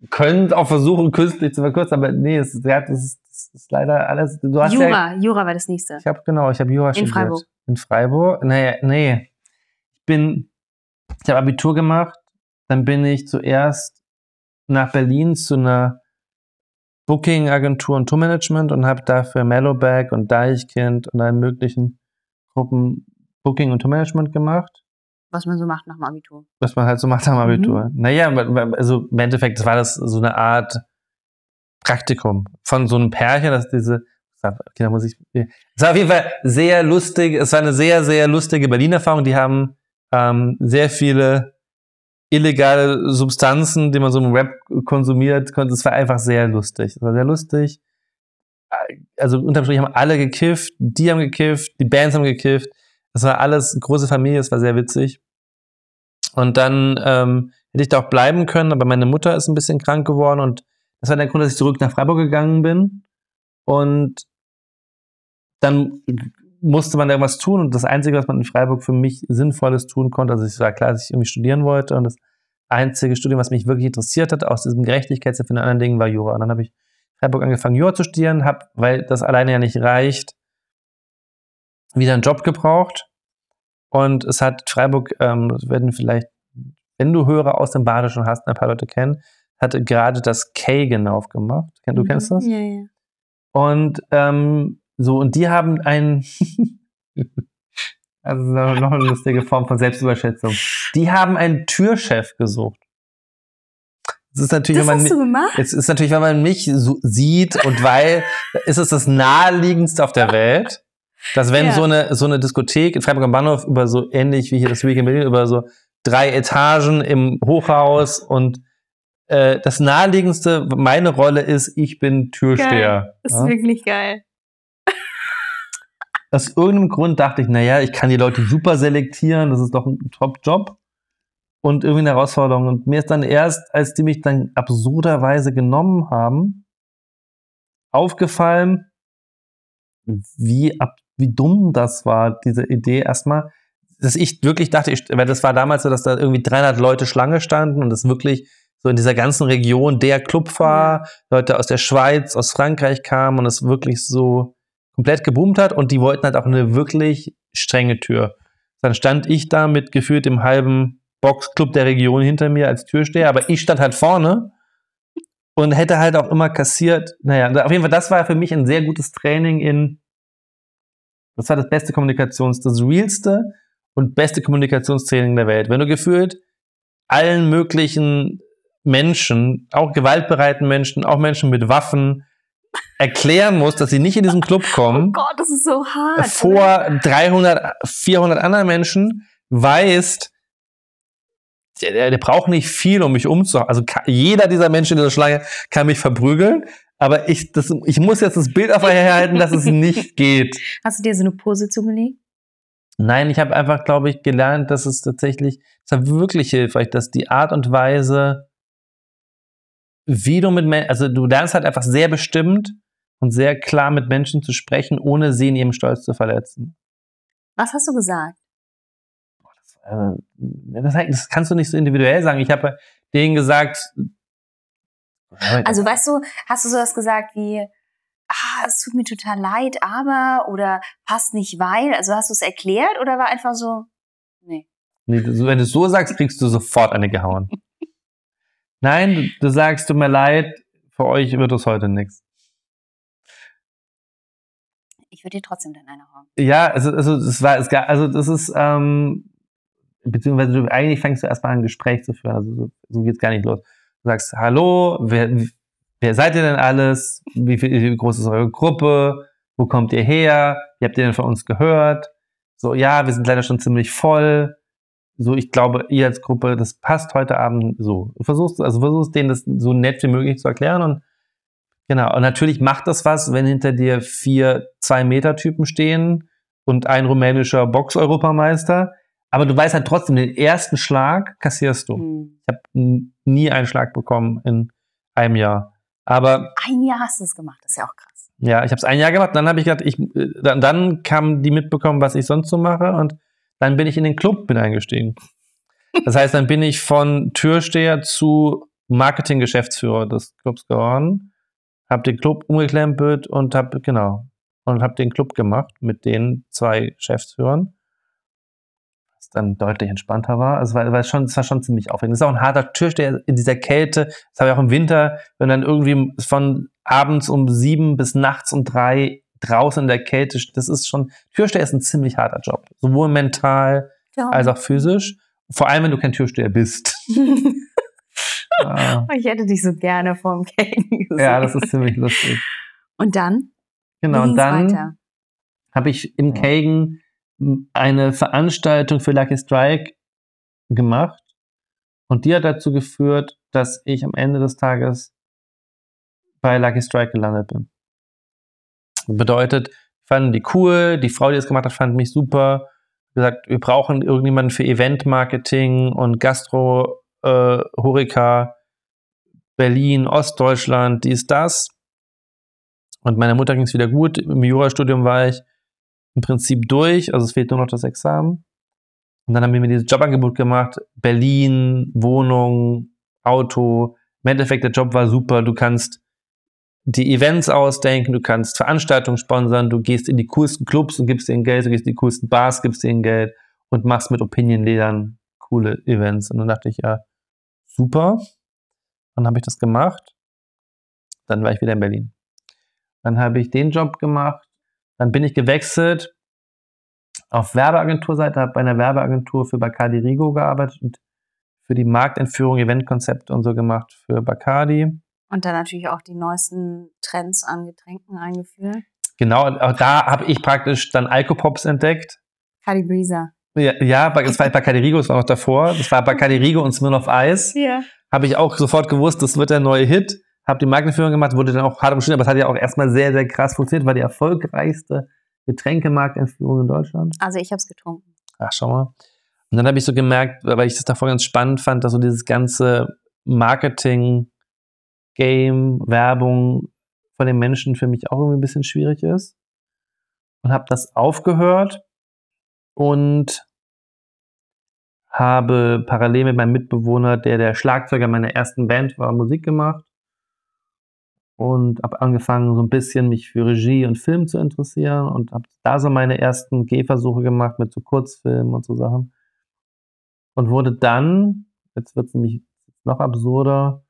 könnte auch versuchen, künstlich zu verkürzen, aber nee, es ist, ja, das, ist, das ist leider alles. Du hast ja,
Jura, Jura war das nächste.
ich habe genau, ich habe Jura studiert.
Freiburg.
In Freiburg? Nee, nee. Ich bin, ich habe Abitur gemacht, dann bin ich zuerst nach Berlin zu einer Booking-Agentur und Tourmanagement und habe dafür Mellowback und Deichkind und allen möglichen Gruppen Booking und Tourmanagement gemacht
Was man so macht nach dem Abitur.
was man halt so macht am Abitur. Naja, also im Endeffekt war das so eine Art Praktikum von so einem Pärchen, dass diese, da muss ich, es war auf jeden Fall sehr lustig, es war eine sehr, sehr lustige Berlin-Erfahrung. Die haben ähm, sehr viele illegale Substanzen, die man so im Rap konsumiert konnte. Es war einfach sehr lustig. Es war sehr lustig. Also unterm Strich haben alle gekifft, die haben gekifft, die Bands haben gekifft. Es war alles große Familie, es war sehr witzig. Und dann ähm, hätte ich da auch bleiben können, aber meine Mutter ist ein bisschen krank geworden und das war der Grund, dass ich zurück nach Freiburg gegangen bin. Und dann musste man da irgendwas tun und das Einzige, was man in Freiburg für mich Sinnvolles tun konnte, also es war klar, dass ich irgendwie studieren wollte und das einzige Studium, was mich wirklich interessiert hat, aus diesem Gerechtigkeitsempfinden und anderen Dingen, war Jura. Und dann habe ich Freiburg angefangen, Jura zu studieren, habe, weil das alleine ja nicht reicht, wieder einen Job gebraucht. Und es hat Freiburg, ähm, das werden vielleicht, wenn du Hörer aus dem Badischen hast, ein paar Leute kennen, hatte gerade das Kagan aufgemacht. Du mhm. kennst das? Ja, ja. Und ähm, so, und die haben ein, also noch eine lustige Form von Selbstüberschätzung. Die haben einen Türchef gesucht. Das ist natürlich,
das
wenn man,
hast du gemacht?
Es ist natürlich, wenn man mich so sieht und weil, ist es das naheliegendste auf der Welt, dass wenn ja. so eine, so eine Diskothek in Freiburg am Bahnhof über so ähnlich wie hier das Weekend Berlin, über so drei Etagen im Hochhaus und äh, das naheliegendste, meine Rolle ist, ich bin Türsteher.
Geil. Das ist ja? wirklich geil.
Aus irgendeinem Grund dachte ich, naja, ich kann die Leute super selektieren, das ist doch ein Top-Job und irgendwie eine Herausforderung. Und mir ist dann erst, als die mich dann absurderweise genommen haben, aufgefallen, wie, ab, wie dumm das war, diese Idee erstmal, dass ich wirklich dachte, ich, weil das war damals so, dass da irgendwie 300 Leute Schlange standen und das wirklich so in dieser ganzen Region der Club war, Leute aus der Schweiz, aus Frankreich kamen und es wirklich so komplett geboomt hat und die wollten halt auch eine wirklich strenge Tür. Dann stand ich da mit gefühlt dem halben Boxclub der Region hinter mir als Türsteher, aber ich stand halt vorne und hätte halt auch immer kassiert. Naja, auf jeden Fall, das war für mich ein sehr gutes Training in, das war das beste Kommunikations, das realste und beste Kommunikationstraining der Welt. Wenn du gefühlt allen möglichen Menschen, auch gewaltbereiten Menschen, auch Menschen mit Waffen, erklären muss, dass sie nicht in diesen Club kommen.
Oh Gott, das ist so hart.
Vor oder? 300, 400 anderen Menschen weißt, der, der braucht nicht viel, um mich umzuhauen. Also jeder dieser Menschen in dieser Schlange kann mich verprügeln, aber ich, das, ich muss jetzt das Bild aufrechterhalten, dass es nicht geht.
Hast du dir so eine Pose zugelegt?
Nein, ich habe einfach, glaube ich, gelernt, dass es tatsächlich, es war wirklich hilfreich, dass die Art und Weise, wie du mit Menschen, also du lernst halt einfach sehr bestimmt und sehr klar mit Menschen zu sprechen, ohne sie in ihrem Stolz zu verletzen.
Was hast du gesagt?
Das, äh, das kannst du nicht so individuell sagen. Ich habe denen gesagt.
Also weißt du, hast du sowas gesagt wie, ah, es tut mir total leid, aber oder passt nicht, weil? Also hast du es erklärt oder war einfach so, nee.
nee wenn du es so sagst, kriegst du sofort eine gehauen. Nein, du, du sagst, tut mir leid, für euch wird es heute nichts.
Ich würde dir trotzdem dann eine hauen.
Ja, also, also das war, also das ist, ähm, beziehungsweise du, eigentlich fängst du erstmal an, ein Gespräch zu führen. Also so, so geht's gar nicht los. Du sagst, hallo, wer, wer seid ihr denn alles? Wie, viel, wie groß ist eure Gruppe? Wo kommt ihr her? Wie habt ihr denn von uns gehört? So, ja, wir sind leider schon ziemlich voll so, ich glaube, ihr als Gruppe, das passt heute Abend so. Du versuchst, also versuchst denen das so nett wie möglich zu erklären und genau. Und natürlich macht das was, wenn hinter dir vier Zwei-Meter-Typen stehen und ein rumänischer Box-Europameister. Aber du weißt halt trotzdem, den ersten Schlag kassierst du. Mhm. Ich habe nie einen Schlag bekommen in einem Jahr. Aber
ein Jahr hast du es gemacht, das ist ja auch krass.
Ja, ich habe es ein Jahr gemacht. Dann habe ich gedacht, ich, äh, dann, dann kamen die mitbekommen, was ich sonst so mache und dann bin ich in den Club mit eingestiegen. Das heißt, dann bin ich von Türsteher zu Marketinggeschäftsführer des Clubs geworden, habe den Club umgeklempelt und habe genau und habe den Club gemacht mit den zwei Geschäftsführern, was dann deutlich entspannter war. Also weil, weil schon, war schon ziemlich aufregend. Es ist auch ein harter Türsteher in dieser Kälte. Das habe ich auch im Winter, wenn dann irgendwie von abends um sieben bis nachts um drei draußen in der Kälte, das ist schon, Türsteher ist ein ziemlich harter Job. Sowohl mental ja. als auch physisch. Vor allem, wenn du kein Türsteher bist.
ah. Ich hätte dich so gerne vorm Kagen
gesehen. Ja, das ist ziemlich lustig.
Und dann?
Genau, und dann habe ich im Kagen eine Veranstaltung für Lucky Strike gemacht. Und die hat dazu geführt, dass ich am Ende des Tages bei Lucky Strike gelandet bin. Bedeutet, fanden die cool, die Frau, die das gemacht hat, fand mich super. Gesagt, wir brauchen irgendjemanden für Event-Marketing und Gastro, äh, Horeca, Berlin, Ostdeutschland, dies, das. Und meiner Mutter ging es wieder gut. Im Jurastudium war ich im Prinzip durch, also es fehlt nur noch das Examen. Und dann haben wir mir dieses Jobangebot gemacht, Berlin, Wohnung, Auto. Im Endeffekt, der Job war super. Du kannst die Events ausdenken, du kannst Veranstaltungen sponsern, du gehst in die coolsten Clubs und gibst ihnen Geld, du gehst in die coolsten Bars, gibst ihnen Geld und machst mit Opinion-Ledern coole Events. Und dann dachte ich, ja, super. Dann habe ich das gemacht. Dann war ich wieder in Berlin. Dann habe ich den Job gemacht. Dann bin ich gewechselt auf Werbeagenturseite, habe bei einer Werbeagentur für Bacardi Rigo gearbeitet und für die Marktentführung, Eventkonzepte und so gemacht für Bacardi.
Und dann natürlich auch die neuesten Trends an Getränken eingeführt.
Genau, auch da habe ich praktisch dann Alkopops entdeckt.
Breezer.
Ja, ja, das war Bacardi Rigo, das war noch davor. Das war Bacardi Rigo und Smirnoff Ice. Ja. Habe ich auch sofort gewusst, das wird der neue Hit. Habe die Markenführung gemacht, wurde dann auch hart umstritten, aber es hat ja auch erstmal sehr, sehr krass funktioniert, war die erfolgreichste Getränkemarktentführung in Deutschland.
Also ich habe es getrunken.
Ach, schau mal. Und dann habe ich so gemerkt, weil ich das davor ganz spannend fand, dass so dieses ganze Marketing, Game, Werbung von den Menschen für mich auch irgendwie ein bisschen schwierig ist. Und habe das aufgehört und habe parallel mit meinem Mitbewohner, der der Schlagzeuger meiner ersten Band war, Musik gemacht und habe angefangen, so ein bisschen mich für Regie und Film zu interessieren und habe da so meine ersten Gehversuche gemacht mit so Kurzfilmen und so Sachen und wurde dann, jetzt wird es nämlich noch absurder,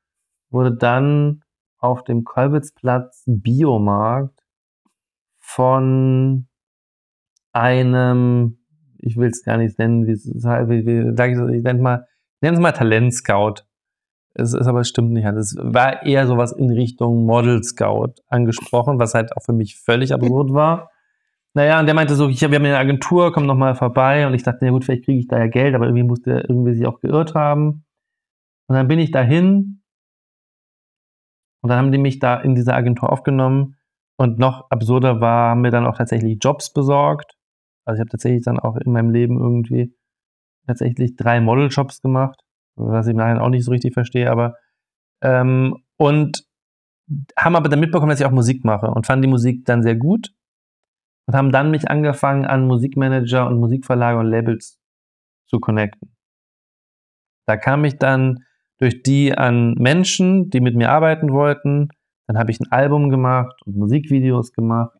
wurde dann auf dem Kolbitzplatz Biomarkt von einem, ich will es gar nicht nennen, wie, wie, wie sag ich, ich nenne mal, nenne es mal Talentscout. Es ist aber stimmt nicht. Es war eher sowas in Richtung Model Scout angesprochen, was halt auch für mich völlig absurd war. Naja, und der meinte so, ich, wir haben eine Agentur, komm noch mal vorbei. Und ich dachte, na gut, vielleicht kriege ich da ja Geld, aber irgendwie musste er irgendwie sich auch geirrt haben. Und dann bin ich dahin und dann haben die mich da in dieser Agentur aufgenommen. Und noch absurder war, haben mir dann auch tatsächlich Jobs besorgt. Also ich habe tatsächlich dann auch in meinem Leben irgendwie tatsächlich drei Model-Jobs gemacht, was ich nachher auch nicht so richtig verstehe, aber ähm, und haben aber dann mitbekommen, dass ich auch Musik mache und fanden die Musik dann sehr gut und haben dann mich angefangen, an Musikmanager und Musikverlage und Labels zu connecten. Da kam ich dann durch die an Menschen, die mit mir arbeiten wollten. Dann habe ich ein Album gemacht und Musikvideos gemacht.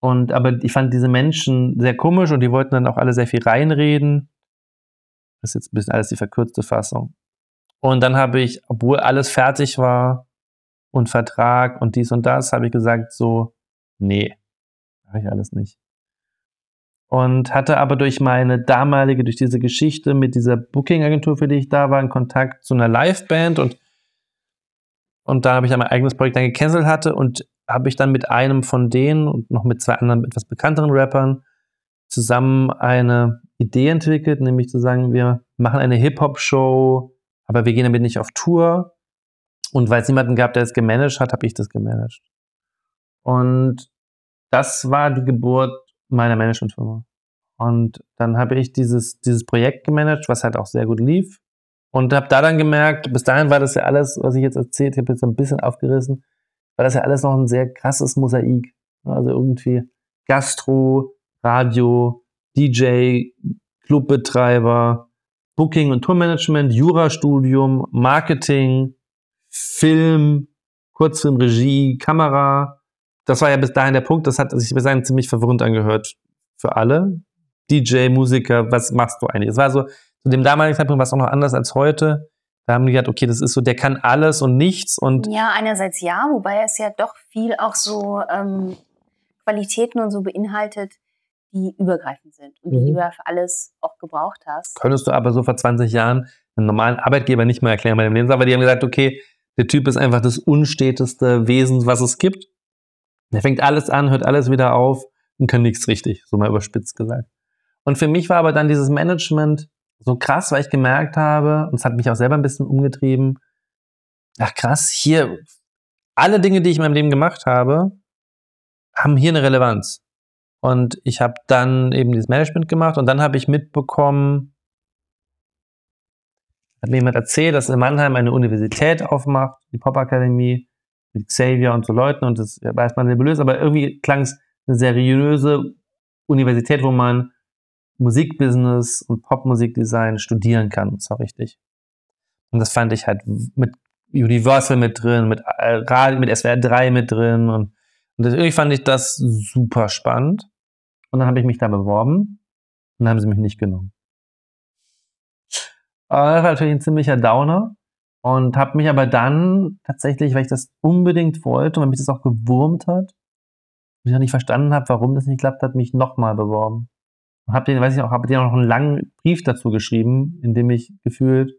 Und aber ich fand diese Menschen sehr komisch und die wollten dann auch alle sehr viel reinreden. Das ist jetzt ein bisschen alles die verkürzte Fassung. Und dann habe ich, obwohl alles fertig war und Vertrag und dies und das, habe ich gesagt so, nee, mache ich alles nicht und hatte aber durch meine damalige, durch diese Geschichte mit dieser Booking-Agentur, für die ich da war, in Kontakt zu einer Liveband und, und da habe ich ein eigenes Projekt dann gecancelt hatte und habe ich dann mit einem von denen und noch mit zwei anderen etwas bekannteren Rappern zusammen eine Idee entwickelt, nämlich zu sagen, wir machen eine Hip-Hop-Show, aber wir gehen damit nicht auf Tour. Und weil es niemanden gab, der es gemanagt hat, habe ich das gemanagt. Und das war die Geburt meiner Managementfirma. Und dann habe ich dieses, dieses Projekt gemanagt, was halt auch sehr gut lief. Und habe da dann gemerkt, bis dahin war das ja alles, was ich jetzt erzählt habe, jetzt ein bisschen aufgerissen, war das ja alles noch ein sehr krasses Mosaik. Also irgendwie Gastro, Radio, DJ, Clubbetreiber, Booking und Tourmanagement, Jurastudium, Marketing, Film, Kurzfilmregie, Kamera, das war ja bis dahin der Punkt, das hat sich bis dahin ziemlich verwirrend angehört für alle. DJ, Musiker, was machst du eigentlich? Es war so, zu dem damaligen Zeitpunkt war es auch noch anders als heute. Da haben die gesagt, okay, das ist so, der kann alles und nichts und.
Ja, einerseits ja, wobei es ja doch viel auch so ähm, Qualitäten und so beinhaltet, die übergreifend sind und mhm. die du ja für alles auch gebraucht hast.
Könntest du aber so vor 20 Jahren einen normalen Arbeitgeber nicht mehr erklären bei dem Lebenslauf, weil die haben gesagt, okay, der Typ ist einfach das unsteteste Wesen, was es gibt. Der fängt alles an, hört alles wieder auf und kann nichts richtig, so mal überspitzt gesagt. Und für mich war aber dann dieses Management so krass, weil ich gemerkt habe, und es hat mich auch selber ein bisschen umgetrieben, ach krass, hier, alle Dinge, die ich in meinem Leben gemacht habe, haben hier eine Relevanz. Und ich habe dann eben dieses Management gemacht und dann habe ich mitbekommen, hat mir jemand erzählt, dass in Mannheim eine Universität aufmacht, die Pop-Akademie, mit Xavier und so Leuten und das weiß man nebulös, aber irgendwie klang es eine seriöse Universität, wo man Musikbusiness und Popmusikdesign studieren kann, und zwar richtig. Und das fand ich halt mit Universal mit drin, mit äh, mit SWR 3 mit drin und, und irgendwie fand ich das super spannend. Und dann habe ich mich da beworben und dann haben sie mich nicht genommen. Aber das war natürlich ein ziemlicher Downer und habe mich aber dann tatsächlich, weil ich das unbedingt wollte und weil mich das auch gewurmt hat, und ich noch nicht verstanden habe, warum das nicht klappt hat, mich nochmal beworben. Und habe den, weiß ich auch, habe den auch noch einen langen Brief dazu geschrieben, in dem ich gefühlt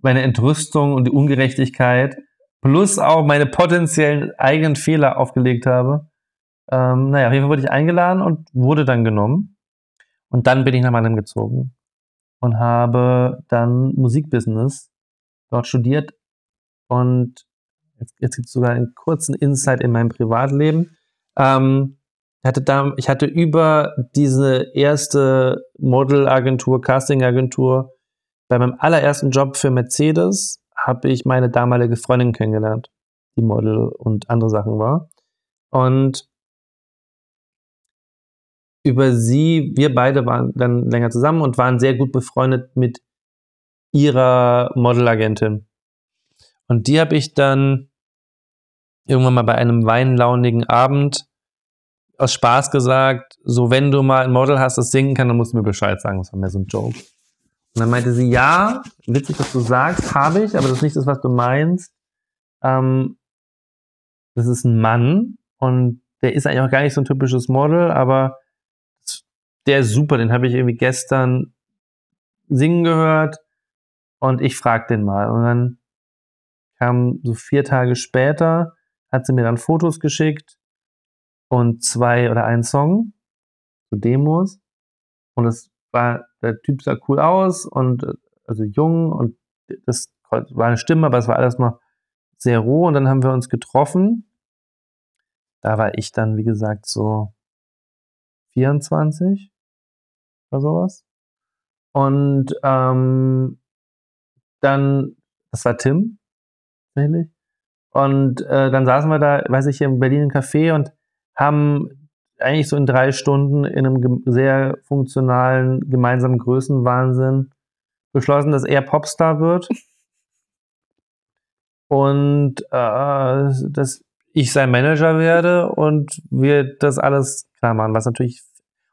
meine Entrüstung und die Ungerechtigkeit plus auch meine potenziellen eigenen Fehler aufgelegt habe. Ähm, naja, auf jeden Fall wurde ich eingeladen und wurde dann genommen. Und dann bin ich nach Mannheim gezogen und habe dann Musikbusiness dort studiert. Und jetzt, jetzt gibt es sogar einen kurzen Insight in meinem Privatleben. Ähm, hatte, da, ich hatte über diese erste Modelagentur, Castingagentur, bei meinem allerersten Job für Mercedes habe ich meine damalige Freundin kennengelernt, die Model und andere Sachen war. Und über sie, wir beide waren dann länger zusammen und waren sehr gut befreundet mit ihrer Modelagentin. Und die habe ich dann irgendwann mal bei einem weinlaunigen Abend aus Spaß gesagt, so wenn du mal ein Model hast, das singen kann, dann musst du mir Bescheid sagen. Das war mehr so ein Joke. Und dann meinte sie, ja, witzig, was du sagst, habe ich, aber das ist nicht das, was du meinst. Ähm, das ist ein Mann und der ist eigentlich auch gar nicht so ein typisches Model, aber der ist super, den habe ich irgendwie gestern singen gehört und ich frag den mal. Und dann kam so vier Tage später, hat sie mir dann Fotos geschickt und zwei oder ein Song, so Demos. Und das war der Typ sah cool aus und also jung und das war eine Stimme, aber es war alles noch sehr roh und dann haben wir uns getroffen. Da war ich dann, wie gesagt, so 24 oder sowas. Und ähm, dann, das war Tim, tatsächlich. Und äh, dann saßen wir da, weiß ich, hier in Berlin im Café und haben eigentlich so in drei Stunden in einem sehr funktionalen gemeinsamen Größenwahnsinn beschlossen, dass er Popstar wird. und äh, dass ich sein Manager werde und wir das alles klar machen, was natürlich,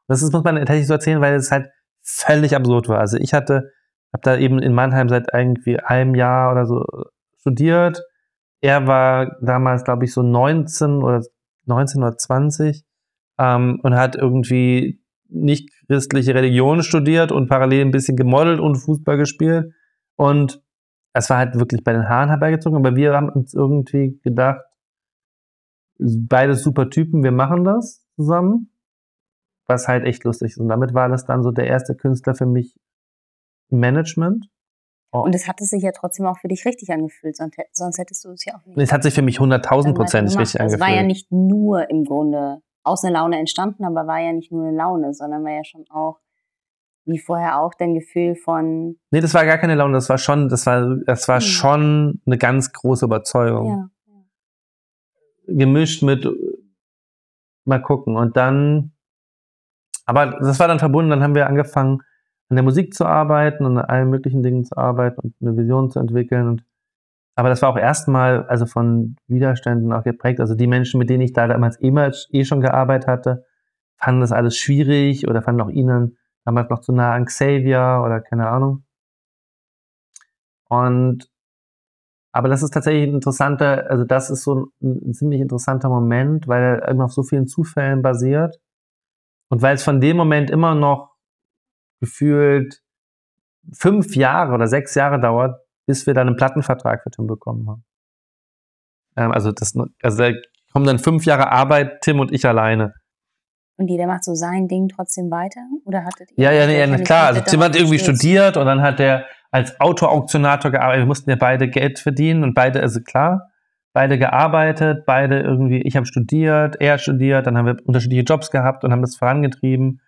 das ist, muss man tatsächlich so erzählen, weil es halt völlig absurd war. Also ich hatte, habe da eben in Mannheim seit irgendwie einem Jahr oder so studiert. Er war damals, glaube ich, so 19 oder 19 oder 20 ähm, und hat irgendwie nicht christliche Religion studiert und parallel ein bisschen gemodelt und Fußball gespielt. Und es war halt wirklich bei den Haaren herbeigezogen, aber wir haben uns irgendwie gedacht, beide super Typen, wir machen das zusammen, was halt echt lustig ist. Und damit war das dann so der erste Künstler für mich Management.
Oh. Und es hatte sich ja trotzdem auch für dich richtig angefühlt, sonst, sonst hättest du es ja auch nicht.
Es hat sich für mich hunderttausendprozentig richtig angefühlt.
Es war ja nicht nur im Grunde aus einer Laune entstanden, aber war ja nicht nur eine Laune, sondern war ja schon auch, wie vorher auch, dein Gefühl von.
Nee, das war gar keine Laune, das war schon, das war, das war hm. schon eine ganz große Überzeugung. Ja. Gemischt mit mal gucken. Und dann, aber das war dann verbunden, dann haben wir angefangen, an der Musik zu arbeiten und an allen möglichen Dingen zu arbeiten und eine Vision zu entwickeln. Und aber das war auch erstmal also von Widerständen auch geprägt. Also die Menschen, mit denen ich da damals eh, eh schon gearbeitet hatte, fanden das alles schwierig oder fanden auch ihnen damals noch zu nah an Xavier oder keine Ahnung. Und aber das ist tatsächlich ein interessanter, also das ist so ein, ein ziemlich interessanter Moment, weil er immer auf so vielen Zufällen basiert. Und weil es von dem Moment immer noch gefühlt fünf Jahre oder sechs Jahre dauert, bis wir dann einen Plattenvertrag für Tim bekommen haben. Ähm, also, das, also da kommen dann fünf Jahre Arbeit, Tim und ich alleine.
Und jeder macht so sein Ding trotzdem weiter? Oder hattet
ihr? Ja, ja, nee, ja, klar. Also Tim hat irgendwie studiert und dann hat er als Autoauktionator gearbeitet. Wir mussten ja beide Geld verdienen und beide, also klar, beide gearbeitet, beide irgendwie, ich habe studiert, er studiert, dann haben wir unterschiedliche Jobs gehabt und haben das vorangetrieben.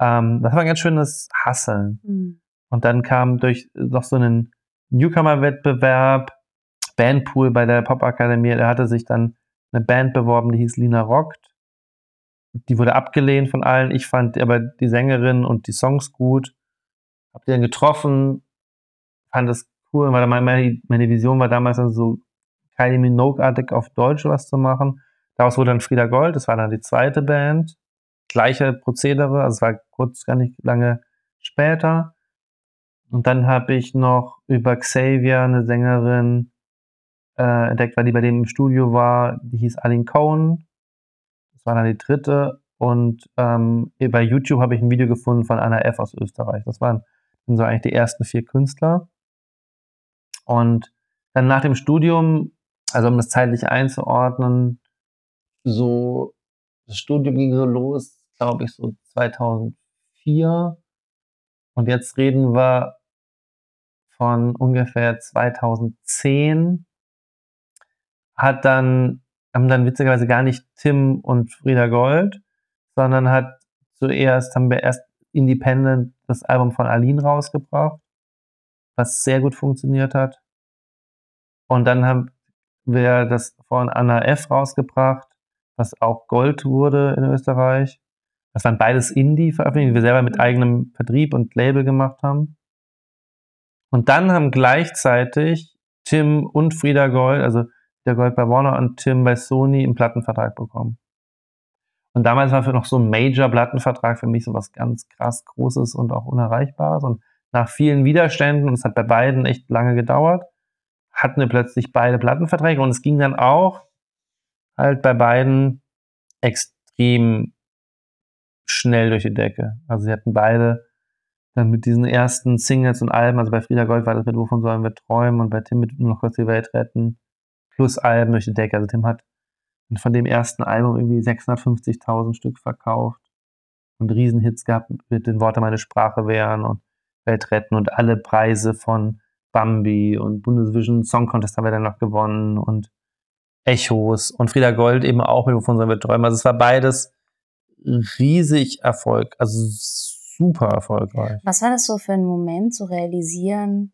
Ähm, das war ein ganz schönes Hasseln. Mhm. Und dann kam durch noch so einen Newcomer-Wettbewerb, Bandpool bei der Popakademie. Da hatte sich dann eine Band beworben, die hieß Lina Rockt. die wurde abgelehnt von allen. Ich fand aber die Sängerin und die Songs gut. Hab die dann getroffen, fand das cool. Weil meine, meine Vision war damals also so Kylie Minogue-artig auf Deutsch was zu machen. Daraus wurde dann Frieda Gold, das war dann die zweite Band. Gleiche Prozedere, also es war kurz gar nicht lange später. Und dann habe ich noch über Xavier eine Sängerin äh, entdeckt, weil die bei dem im Studio war, die hieß Aline Cohen. Das war dann die dritte. Und ähm, bei YouTube habe ich ein Video gefunden von Anna F. aus Österreich. Das waren so eigentlich die ersten vier Künstler. Und dann nach dem Studium, also um das zeitlich einzuordnen, so, das Studium ging so los, glaube ich, so 2004. Und jetzt reden wir von ungefähr 2010 hat dann, haben dann witzigerweise gar nicht Tim und Frieda Gold, sondern hat zuerst, haben wir erst Independent das Album von Aline rausgebracht, was sehr gut funktioniert hat. Und dann haben wir das von Anna F. rausgebracht, was auch Gold wurde in Österreich. Das waren beides Indie-Veröffentlichungen, die wir selber mit eigenem Vertrieb und Label gemacht haben. Und dann haben gleichzeitig Tim und Frieda Gold, also der Gold bei Warner und Tim bei Sony einen Plattenvertrag bekommen. Und damals war für noch so ein Major-Plattenvertrag für mich so was ganz krass Großes und auch Unerreichbares. Und nach vielen Widerständen, und es hat bei beiden echt lange gedauert, hatten wir plötzlich beide Plattenverträge und es ging dann auch halt bei beiden extrem schnell durch die Decke. Also sie hatten beide dann mit diesen ersten Singles und Alben, also bei Frieda Gold war das mit Wovon sollen wir träumen und bei Tim mit noch kurz die Welt retten, plus Alben durch die Decke. Also Tim hat von dem ersten Album irgendwie 650.000 Stück verkauft und Riesenhits gehabt mit den Worten meine Sprache wären und Welt retten und alle Preise von Bambi und Bundesvision Song Contest haben wir dann noch gewonnen und Echos und Frieda Gold eben auch mit Wovon sollen wir träumen. Also es war beides riesig Erfolg, also super erfolgreich.
Was war das so für ein Moment zu realisieren,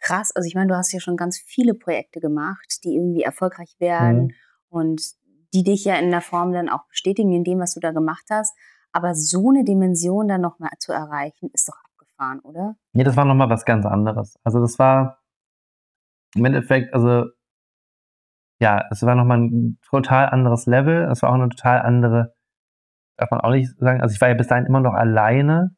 krass. Also ich meine, du hast ja schon ganz viele Projekte gemacht, die irgendwie erfolgreich werden mhm. und die dich ja in der Form dann auch bestätigen in dem, was du da gemacht hast. Aber so eine Dimension dann nochmal zu erreichen, ist doch abgefahren, oder?
Nee, das war nochmal was ganz anderes. Also das war im Endeffekt, also ja, es war nochmal ein total anderes Level. Es war auch eine total andere, darf man auch nicht sagen, also ich war ja bis dahin immer noch alleine.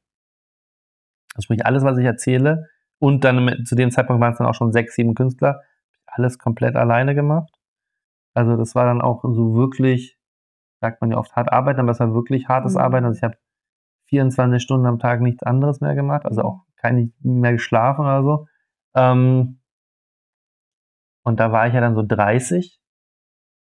Also sprich, alles, was ich erzähle, und dann zu dem Zeitpunkt waren es dann auch schon sechs, sieben Künstler. Alles komplett alleine gemacht. Also das war dann auch so wirklich, sagt man ja oft hart arbeiten, aber es war wirklich hartes mhm. Arbeiten. Also ich habe 24 Stunden am Tag nichts anderes mehr gemacht, also auch kein mehr geschlafen oder so. Ähm, und da war ich ja dann so 30.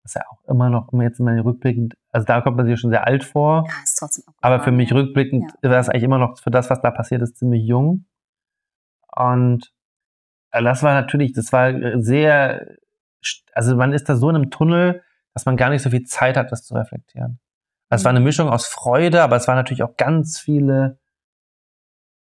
Das ist ja auch immer noch, jetzt mal rückblickend, also da kommt man sich schon sehr alt vor. Ja, ist trotzdem auch aber für mich rückblickend ja. war es eigentlich immer noch für das, was da passiert ist, ziemlich jung. Und äh, das war natürlich, das war sehr, also man ist da so in einem Tunnel, dass man gar nicht so viel Zeit hat, das zu reflektieren. Also es war eine mhm. Mischung aus Freude, aber es war natürlich auch ganz viele,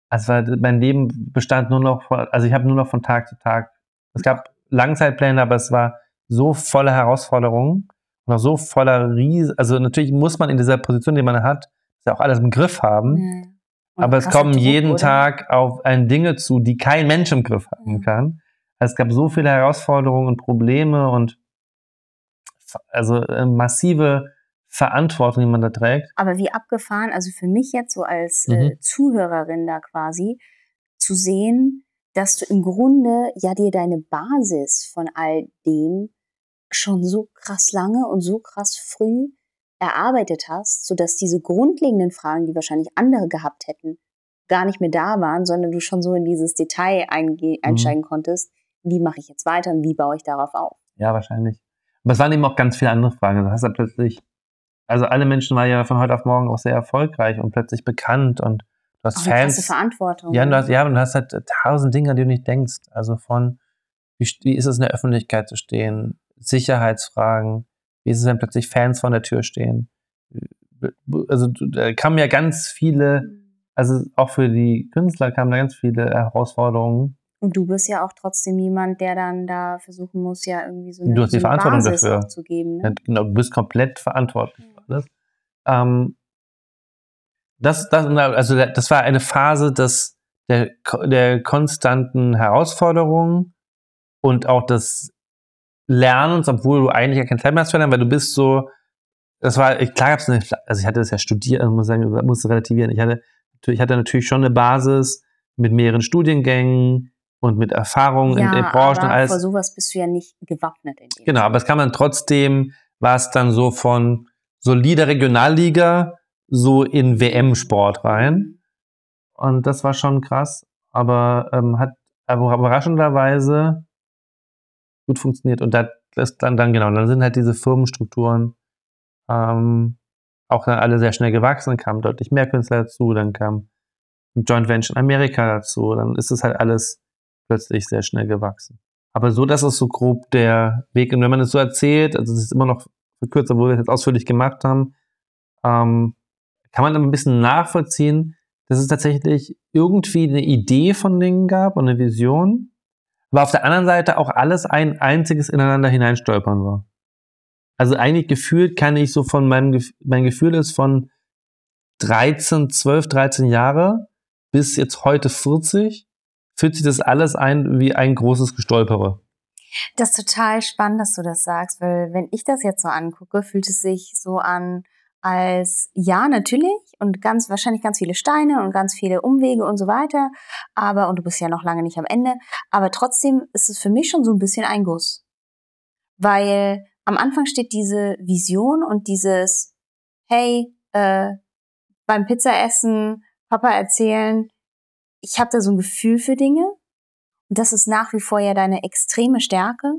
also mein Leben bestand nur noch, also ich habe nur noch von Tag zu Tag, es gab Langzeitpläne, aber es war so voller Herausforderungen auch so voller Riesen, also natürlich muss man in dieser Position, die man hat, ja auch alles im Griff haben. Ja. Aber es kommen Druck, jeden oder? Tag auf ein Dinge zu, die kein Mensch im Griff haben mhm. kann. Also es gab so viele Herausforderungen und Probleme und also äh, massive Verantwortung, die man da trägt.
Aber wie abgefahren, also für mich jetzt so als äh, mhm. äh, Zuhörerin da quasi, zu sehen, dass du im Grunde ja dir deine Basis von all dem schon so krass lange und so krass früh erarbeitet hast, sodass diese grundlegenden Fragen, die wahrscheinlich andere gehabt hätten, gar nicht mehr da waren, sondern du schon so in dieses Detail mhm. einsteigen mhm. konntest, wie mache ich jetzt weiter und wie baue ich darauf auf?
Ja, wahrscheinlich. Aber es waren eben auch ganz viele andere Fragen. Du hast ja plötzlich, also alle Menschen waren ja von heute auf morgen auch sehr erfolgreich und plötzlich bekannt und du hast auch Fans.
Eine Verantwortung.
Ja, und du hast, ja, und du hast halt tausend Dinge, an die du nicht denkst. Also von, wie, wie ist es in der Öffentlichkeit zu stehen? Sicherheitsfragen, wie ist es, wenn plötzlich Fans vor der Tür stehen? Also da kamen ja ganz viele, also auch für die Künstler kamen da ganz viele Herausforderungen.
Und du bist ja auch trotzdem jemand, der dann da versuchen muss, ja irgendwie so eine,
du hast die Verantwortung Basis
dafür. zu geben. Ne?
Genau, du bist komplett verantwortlich für alles. ähm, das, das, also das war eine Phase des, der, der konstanten Herausforderungen und auch des Lernens, obwohl du eigentlich ja kein Zeit mehr hast für lernen, weil du bist so, das war, klar gab's eine, also ich hatte das ja studiert, also muss sagen, muss relativieren. Ich hatte, ich hatte natürlich schon eine Basis mit mehreren Studiengängen und mit Erfahrungen
ja,
in den Branchen
aber
und alles.
Vor sowas bist du ja nicht gewappnet. In dem
Genau, aber es kann man trotzdem, war es dann so von solider Regionalliga so in WM-Sport rein. Und das war schon krass, aber ähm, hat aber überraschenderweise gut funktioniert. Und das ist dann, dann genau, dann sind halt diese Firmenstrukturen ähm, auch dann alle sehr schnell gewachsen, kamen deutlich mehr Künstler dazu, dann kam Joint Venture in Amerika dazu, dann ist es halt alles plötzlich sehr schnell gewachsen. Aber so, das ist so grob der Weg. Und wenn man es so erzählt, also es ist immer noch verkürzt, obwohl wir es jetzt ausführlich gemacht haben, ähm, kann man dann ein bisschen nachvollziehen, dass es tatsächlich irgendwie eine Idee von Dingen gab und eine Vision, aber auf der anderen Seite auch alles ein einziges ineinander hineinstolpern war. Also eigentlich gefühlt kann ich so von meinem, mein Gefühl ist von 13, 12, 13 Jahre bis jetzt heute 40, fühlt sich das alles ein wie ein großes Gestolpere.
Das ist total spannend, dass du das sagst, weil wenn ich das jetzt so angucke, fühlt es sich so an, als ja, natürlich und ganz wahrscheinlich ganz viele Steine und ganz viele Umwege und so weiter, aber und du bist ja noch lange nicht am Ende, aber trotzdem ist es für mich schon so ein bisschen ein Guss. Weil am Anfang steht diese Vision und dieses hey, äh, beim Pizzaessen Papa erzählen, ich habe da so ein Gefühl für Dinge und das ist nach wie vor ja deine extreme Stärke.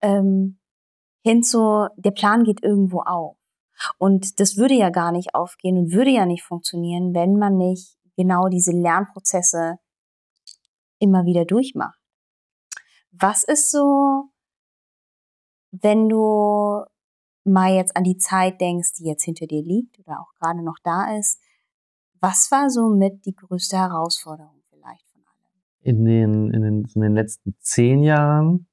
Ähm, hinzu, der Plan geht irgendwo auf. Und das würde ja gar nicht aufgehen und würde ja nicht funktionieren, wenn man nicht genau diese Lernprozesse immer wieder durchmacht. Was ist so, wenn du mal jetzt an die Zeit denkst, die jetzt hinter dir liegt oder auch gerade noch da ist, was war so mit die größte Herausforderung vielleicht von allem?
In den, in den, in den letzten zehn Jahren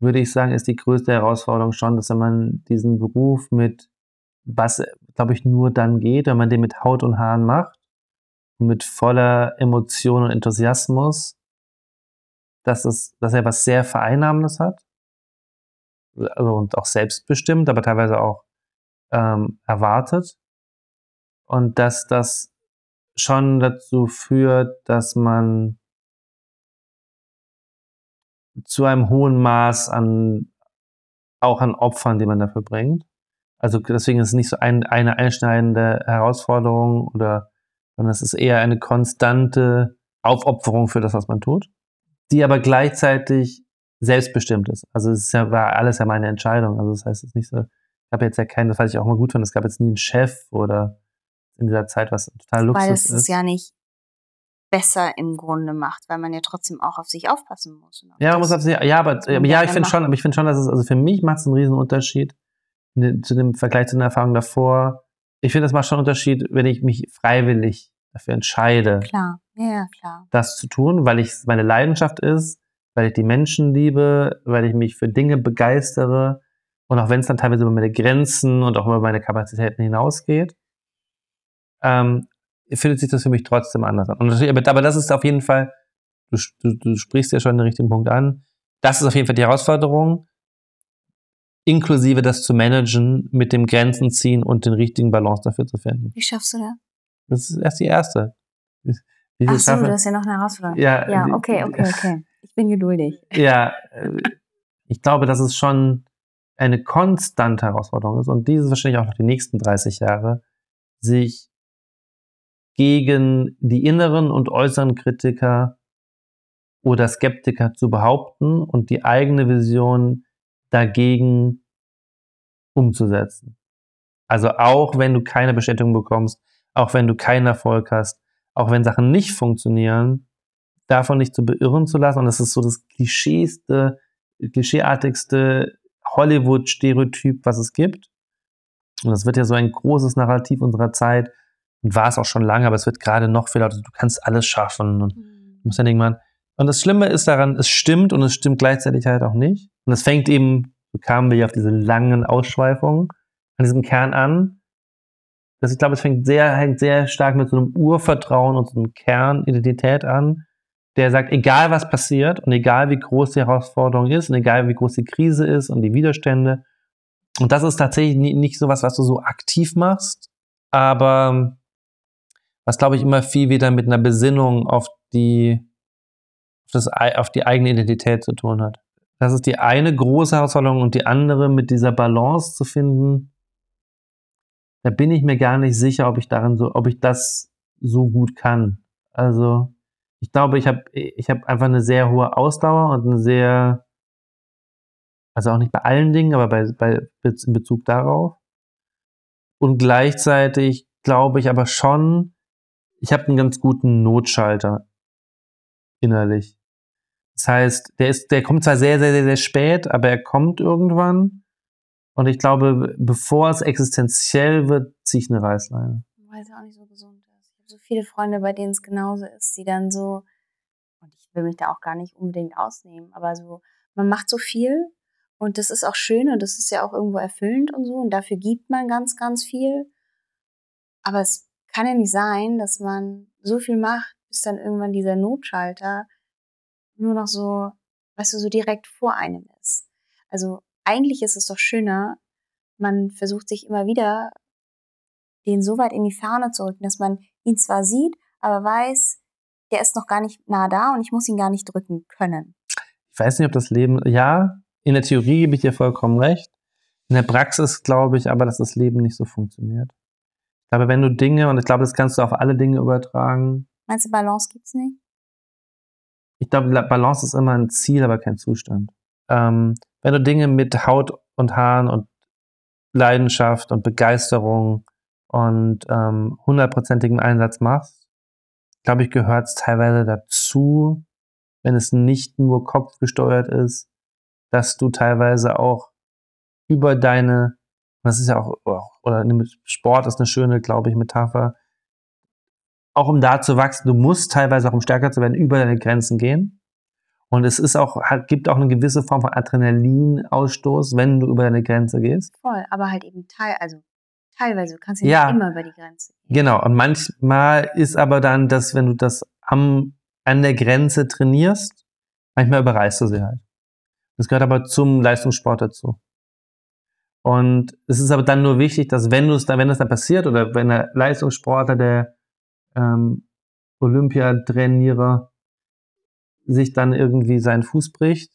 würde ich sagen, ist die größte Herausforderung schon, dass wenn man diesen Beruf mit was, glaube ich, nur dann geht, wenn man den mit Haut und Haaren macht, mit voller Emotion und Enthusiasmus, dass, es, dass er was sehr Vereinnahmendes hat also, und auch selbstbestimmt, aber teilweise auch ähm, erwartet. Und dass das schon dazu führt, dass man zu einem hohen Maß an auch an Opfern, die man dafür bringt, also deswegen ist es nicht so ein, eine einschneidende Herausforderung oder, sondern es ist eher eine konstante Aufopferung für das, was man tut, die aber gleichzeitig selbstbestimmt ist. Also es ist ja, war alles ja meine Entscheidung. Also das heißt, es ist nicht so, ich habe jetzt ja keinen, das weiß ich auch mal gut finde, es gab jetzt nie einen Chef oder in dieser Zeit, was total Luxus
Weil es
ist.
es ja nicht besser im Grunde macht, weil man ja trotzdem auch auf sich aufpassen muss.
Ja, man muss auf sich, ja, aber, ja, ich finde schon, aber ich finde schon, dass es, also für mich macht es einen riesen Unterschied, Ne, zu dem Vergleich zu den Erfahrungen davor. Ich finde, das macht schon einen Unterschied, wenn ich mich freiwillig dafür entscheide,
Klar, ja, klar.
das zu tun, weil ich meine Leidenschaft ist, weil ich die Menschen liebe, weil ich mich für Dinge begeistere und auch wenn es dann teilweise über meine Grenzen und auch über meine Kapazitäten hinausgeht, ähm, fühlt sich das für mich trotzdem anders an. Aber, aber das ist auf jeden Fall, du, du, du sprichst ja schon den richtigen Punkt an, das ist auf jeden Fall die Herausforderung, inklusive das zu managen, mit dem Grenzen ziehen und den richtigen Balance dafür zu finden.
Wie schaffst du das?
Das ist erst die erste. Wie
Ach so,
schaffe-
du hast ja noch eine Herausforderung.
Ja,
Ja, okay, okay, okay. Ich bin geduldig.
Ja, äh, ich glaube, dass es schon eine konstante Herausforderung ist und dieses wahrscheinlich auch noch die nächsten 30 Jahre, sich gegen die inneren und äußeren Kritiker oder Skeptiker zu behaupten und die eigene Vision dagegen umzusetzen. Also auch wenn du keine Bestätigung bekommst, auch wenn du keinen Erfolg hast, auch wenn Sachen nicht funktionieren, davon nicht zu beirren zu lassen. Und das ist so das klischeeste, klischeeartigste Hollywood-Stereotyp, was es gibt. Und das wird ja so ein großes Narrativ unserer Zeit und war es auch schon lange, aber es wird gerade noch viel lauter. Du kannst alles schaffen und du musst ja irgendwann. Und das Schlimme ist daran, es stimmt und es stimmt gleichzeitig halt auch nicht. Und es fängt eben, so kamen wir ja auf diese langen Ausschweifungen, an diesem Kern an, das, ich glaube, es fängt sehr, hängt sehr stark mit so einem Urvertrauen und so einem Kernidentität an, der sagt, egal was passiert und egal wie groß die Herausforderung ist und egal wie groß die Krise ist und die Widerstände, und das ist tatsächlich nicht so was, was du so aktiv machst, aber was, glaube ich, immer viel wieder mit einer Besinnung auf die, das, auf die eigene Identität zu tun hat. Das ist die eine große Herausforderung und die andere mit dieser Balance zu finden. Da bin ich mir gar nicht sicher, ob ich darin so, ob ich das so gut kann. Also ich glaube, ich habe ich hab einfach eine sehr hohe Ausdauer und eine sehr, also auch nicht bei allen Dingen, aber bei, bei in Bezug darauf. Und gleichzeitig glaube ich aber schon, ich habe einen ganz guten Notschalter innerlich. Das heißt, der ist, der kommt zwar sehr, sehr, sehr, sehr spät, aber er kommt irgendwann. Und ich glaube, bevor es existenziell wird, ziehe ich eine Reißleine.
Weil es auch nicht so gesund ist. Ich habe so viele Freunde, bei denen es genauso ist, die dann so, und ich will mich da auch gar nicht unbedingt ausnehmen, aber so, man macht so viel und das ist auch schön und das ist ja auch irgendwo erfüllend und so und dafür gibt man ganz, ganz viel. Aber es kann ja nicht sein, dass man so viel macht, bis dann irgendwann dieser Notschalter nur noch so, weißt du, so direkt vor einem ist. Also eigentlich ist es doch schöner, man versucht sich immer wieder den so weit in die Ferne zu rücken, dass man ihn zwar sieht, aber weiß, der ist noch gar nicht nah da und ich muss ihn gar nicht drücken können.
Ich weiß nicht, ob das Leben, ja, in der Theorie gebe ich dir vollkommen recht. In der Praxis glaube ich aber, dass das Leben nicht so funktioniert. Ich glaube, wenn du Dinge, und ich glaube, das kannst du auf alle Dinge übertragen.
Meinst du, Balance gibt's nicht?
Ich glaube, Balance ist immer ein Ziel, aber kein Zustand. Ähm, wenn du Dinge mit Haut und Haaren und Leidenschaft und Begeisterung und ähm, hundertprozentigem Einsatz machst, glaube ich, gehört es teilweise dazu, wenn es nicht nur kopfgesteuert ist, dass du teilweise auch über deine, das ist ja auch, oder Sport ist eine schöne, glaube ich, Metapher, auch um da zu wachsen, du musst teilweise auch um stärker zu werden, über deine Grenzen gehen. Und es ist auch, gibt auch eine gewisse Form von Adrenalinausstoß, wenn du über deine Grenze gehst.
Voll, aber halt eben teil, also teilweise, du kannst ja, ja nicht immer über die Grenze
gehen. Genau, und manchmal ist aber dann, dass wenn du das am, an der Grenze trainierst, manchmal überreißt du sie halt. Das gehört aber zum Leistungssport dazu. Und es ist aber dann nur wichtig, dass wenn du es dann, wenn das dann passiert oder wenn der Leistungssportler, der ähm, Olympiatrainierer sich dann irgendwie seinen Fuß bricht,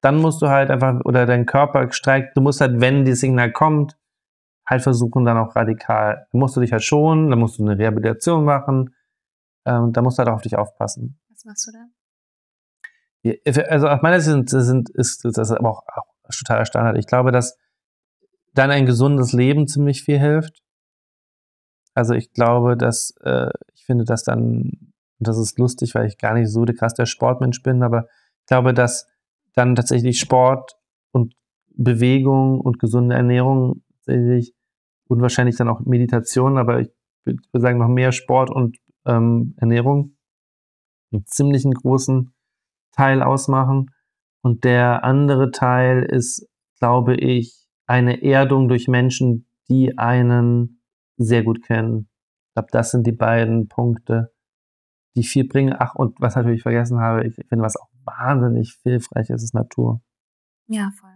dann musst du halt einfach, oder dein Körper streikt, du musst halt, wenn das Signal kommt, halt versuchen, dann auch radikal, dann musst du dich halt schonen, dann musst du eine Rehabilitation machen, ähm, da musst du halt auch auf dich aufpassen.
Was machst du da?
Also aus meiner Sicht sind, ist das aber auch, auch totaler Standard. Ich glaube, dass dann ein gesundes Leben ziemlich viel hilft. Also ich glaube, dass äh, ich finde, dass dann, und das ist lustig, weil ich gar nicht so der krass der Sportmensch bin, aber ich glaube, dass dann tatsächlich Sport und Bewegung und gesunde Ernährung tatsächlich und wahrscheinlich dann auch Meditation, aber ich würde sagen noch mehr Sport und ähm, Ernährung einen ziemlichen großen Teil ausmachen. Und der andere Teil ist, glaube ich, eine Erdung durch Menschen, die einen sehr gut kennen. Ich glaube, das sind die beiden Punkte, die viel bringen. Ach, und was natürlich ich vergessen habe, ich finde, was auch wahnsinnig hilfreich ist, ist Natur.
Ja, voll.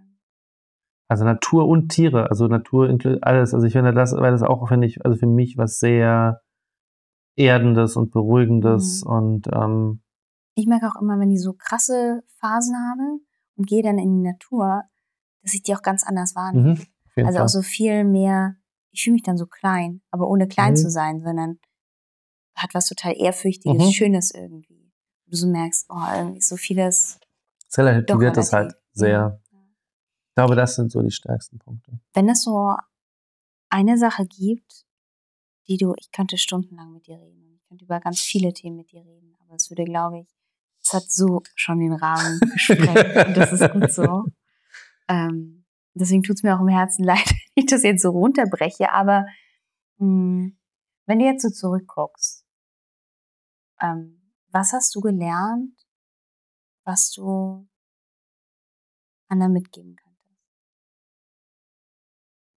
Also Natur und Tiere, also Natur alles. Also ich finde das, weil das auch, finde ich, also für mich was sehr Erdendes und Beruhigendes mhm. und ähm,
ich merke auch immer, wenn ich so krasse Phasen habe und gehe dann in die Natur, dass ich die auch ganz anders wahrnehme. Mhm, also auch so viel mehr, ich fühle mich dann so klein, aber ohne klein mhm. zu sein, sondern hat was total Ehrfürchtiges, mhm. Schönes irgendwie. Du so merkst, oh, irgendwie so vieles.
Es relativiert das halt sehr. Ich glaube, das sind so die stärksten Punkte.
Wenn es so eine Sache gibt, die du, ich könnte stundenlang mit dir reden, ich könnte über ganz viele Themen mit dir reden, aber es würde, glaube ich, es hat so schon den Rahmen gesprengt und das ist gut so. Ähm, deswegen tut es mir auch im Herzen leid, wenn ich das jetzt so runterbreche, aber mh, hm, wenn du jetzt so zurückguckst, ähm, was hast du gelernt, was du anderen mitgeben könntest?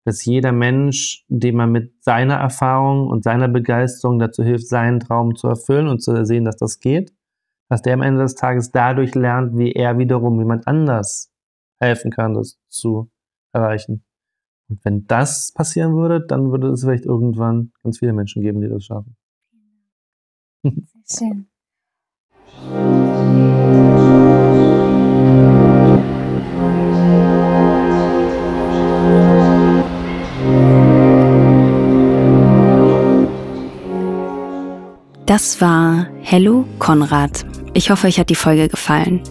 dass jeder Mensch, dem man mit seiner Erfahrung und seiner Begeisterung dazu hilft, seinen Traum zu erfüllen und zu sehen, dass das geht, dass der am Ende des Tages dadurch lernt, wie er wiederum jemand anders helfen kann, das zu erreichen. Und wenn das passieren würde, dann würde es vielleicht irgendwann ganz viele Menschen geben, die das schaffen. Sehr schön.
Das war Hello Konrad. Ich hoffe, euch hat die Folge gefallen.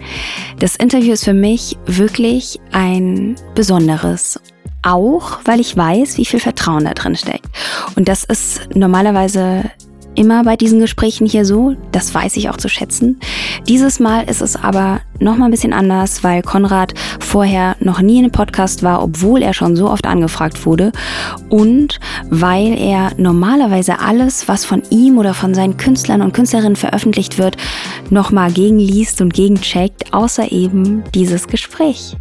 Das Interview ist für mich wirklich ein besonderes. Auch weil ich weiß, wie viel Vertrauen da drin steckt. Und das ist normalerweise immer bei diesen Gesprächen hier so. Das weiß ich auch zu schätzen. Dieses Mal ist es aber noch mal ein bisschen anders, weil Konrad vorher noch nie in einem Podcast war, obwohl er schon so oft angefragt wurde und weil er normalerweise alles, was von ihm oder von seinen Künstlern und Künstlerinnen veröffentlicht wird, noch mal gegenliest und gegencheckt, außer eben dieses Gespräch.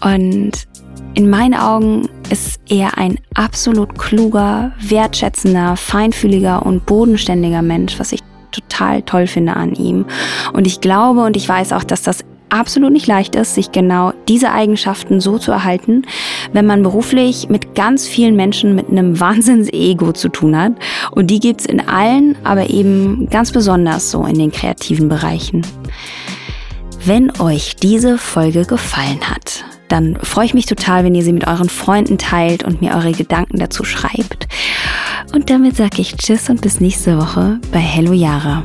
Und in meinen Augen ist er ein absolut kluger, wertschätzender, feinfühliger und bodenständiger Mensch, was ich total toll finde an ihm. Und ich glaube und ich weiß auch, dass das absolut nicht leicht ist, sich genau diese Eigenschaften so zu erhalten, wenn man beruflich mit ganz vielen Menschen mit einem Wahnsinns-Ego zu tun hat. Und die gibt's in allen, aber eben ganz besonders so in den kreativen Bereichen. Wenn euch diese Folge gefallen hat, dann freue ich mich total, wenn ihr sie mit euren Freunden teilt und mir eure Gedanken dazu schreibt. Und damit sage ich Tschüss und bis nächste Woche bei Hello Yara.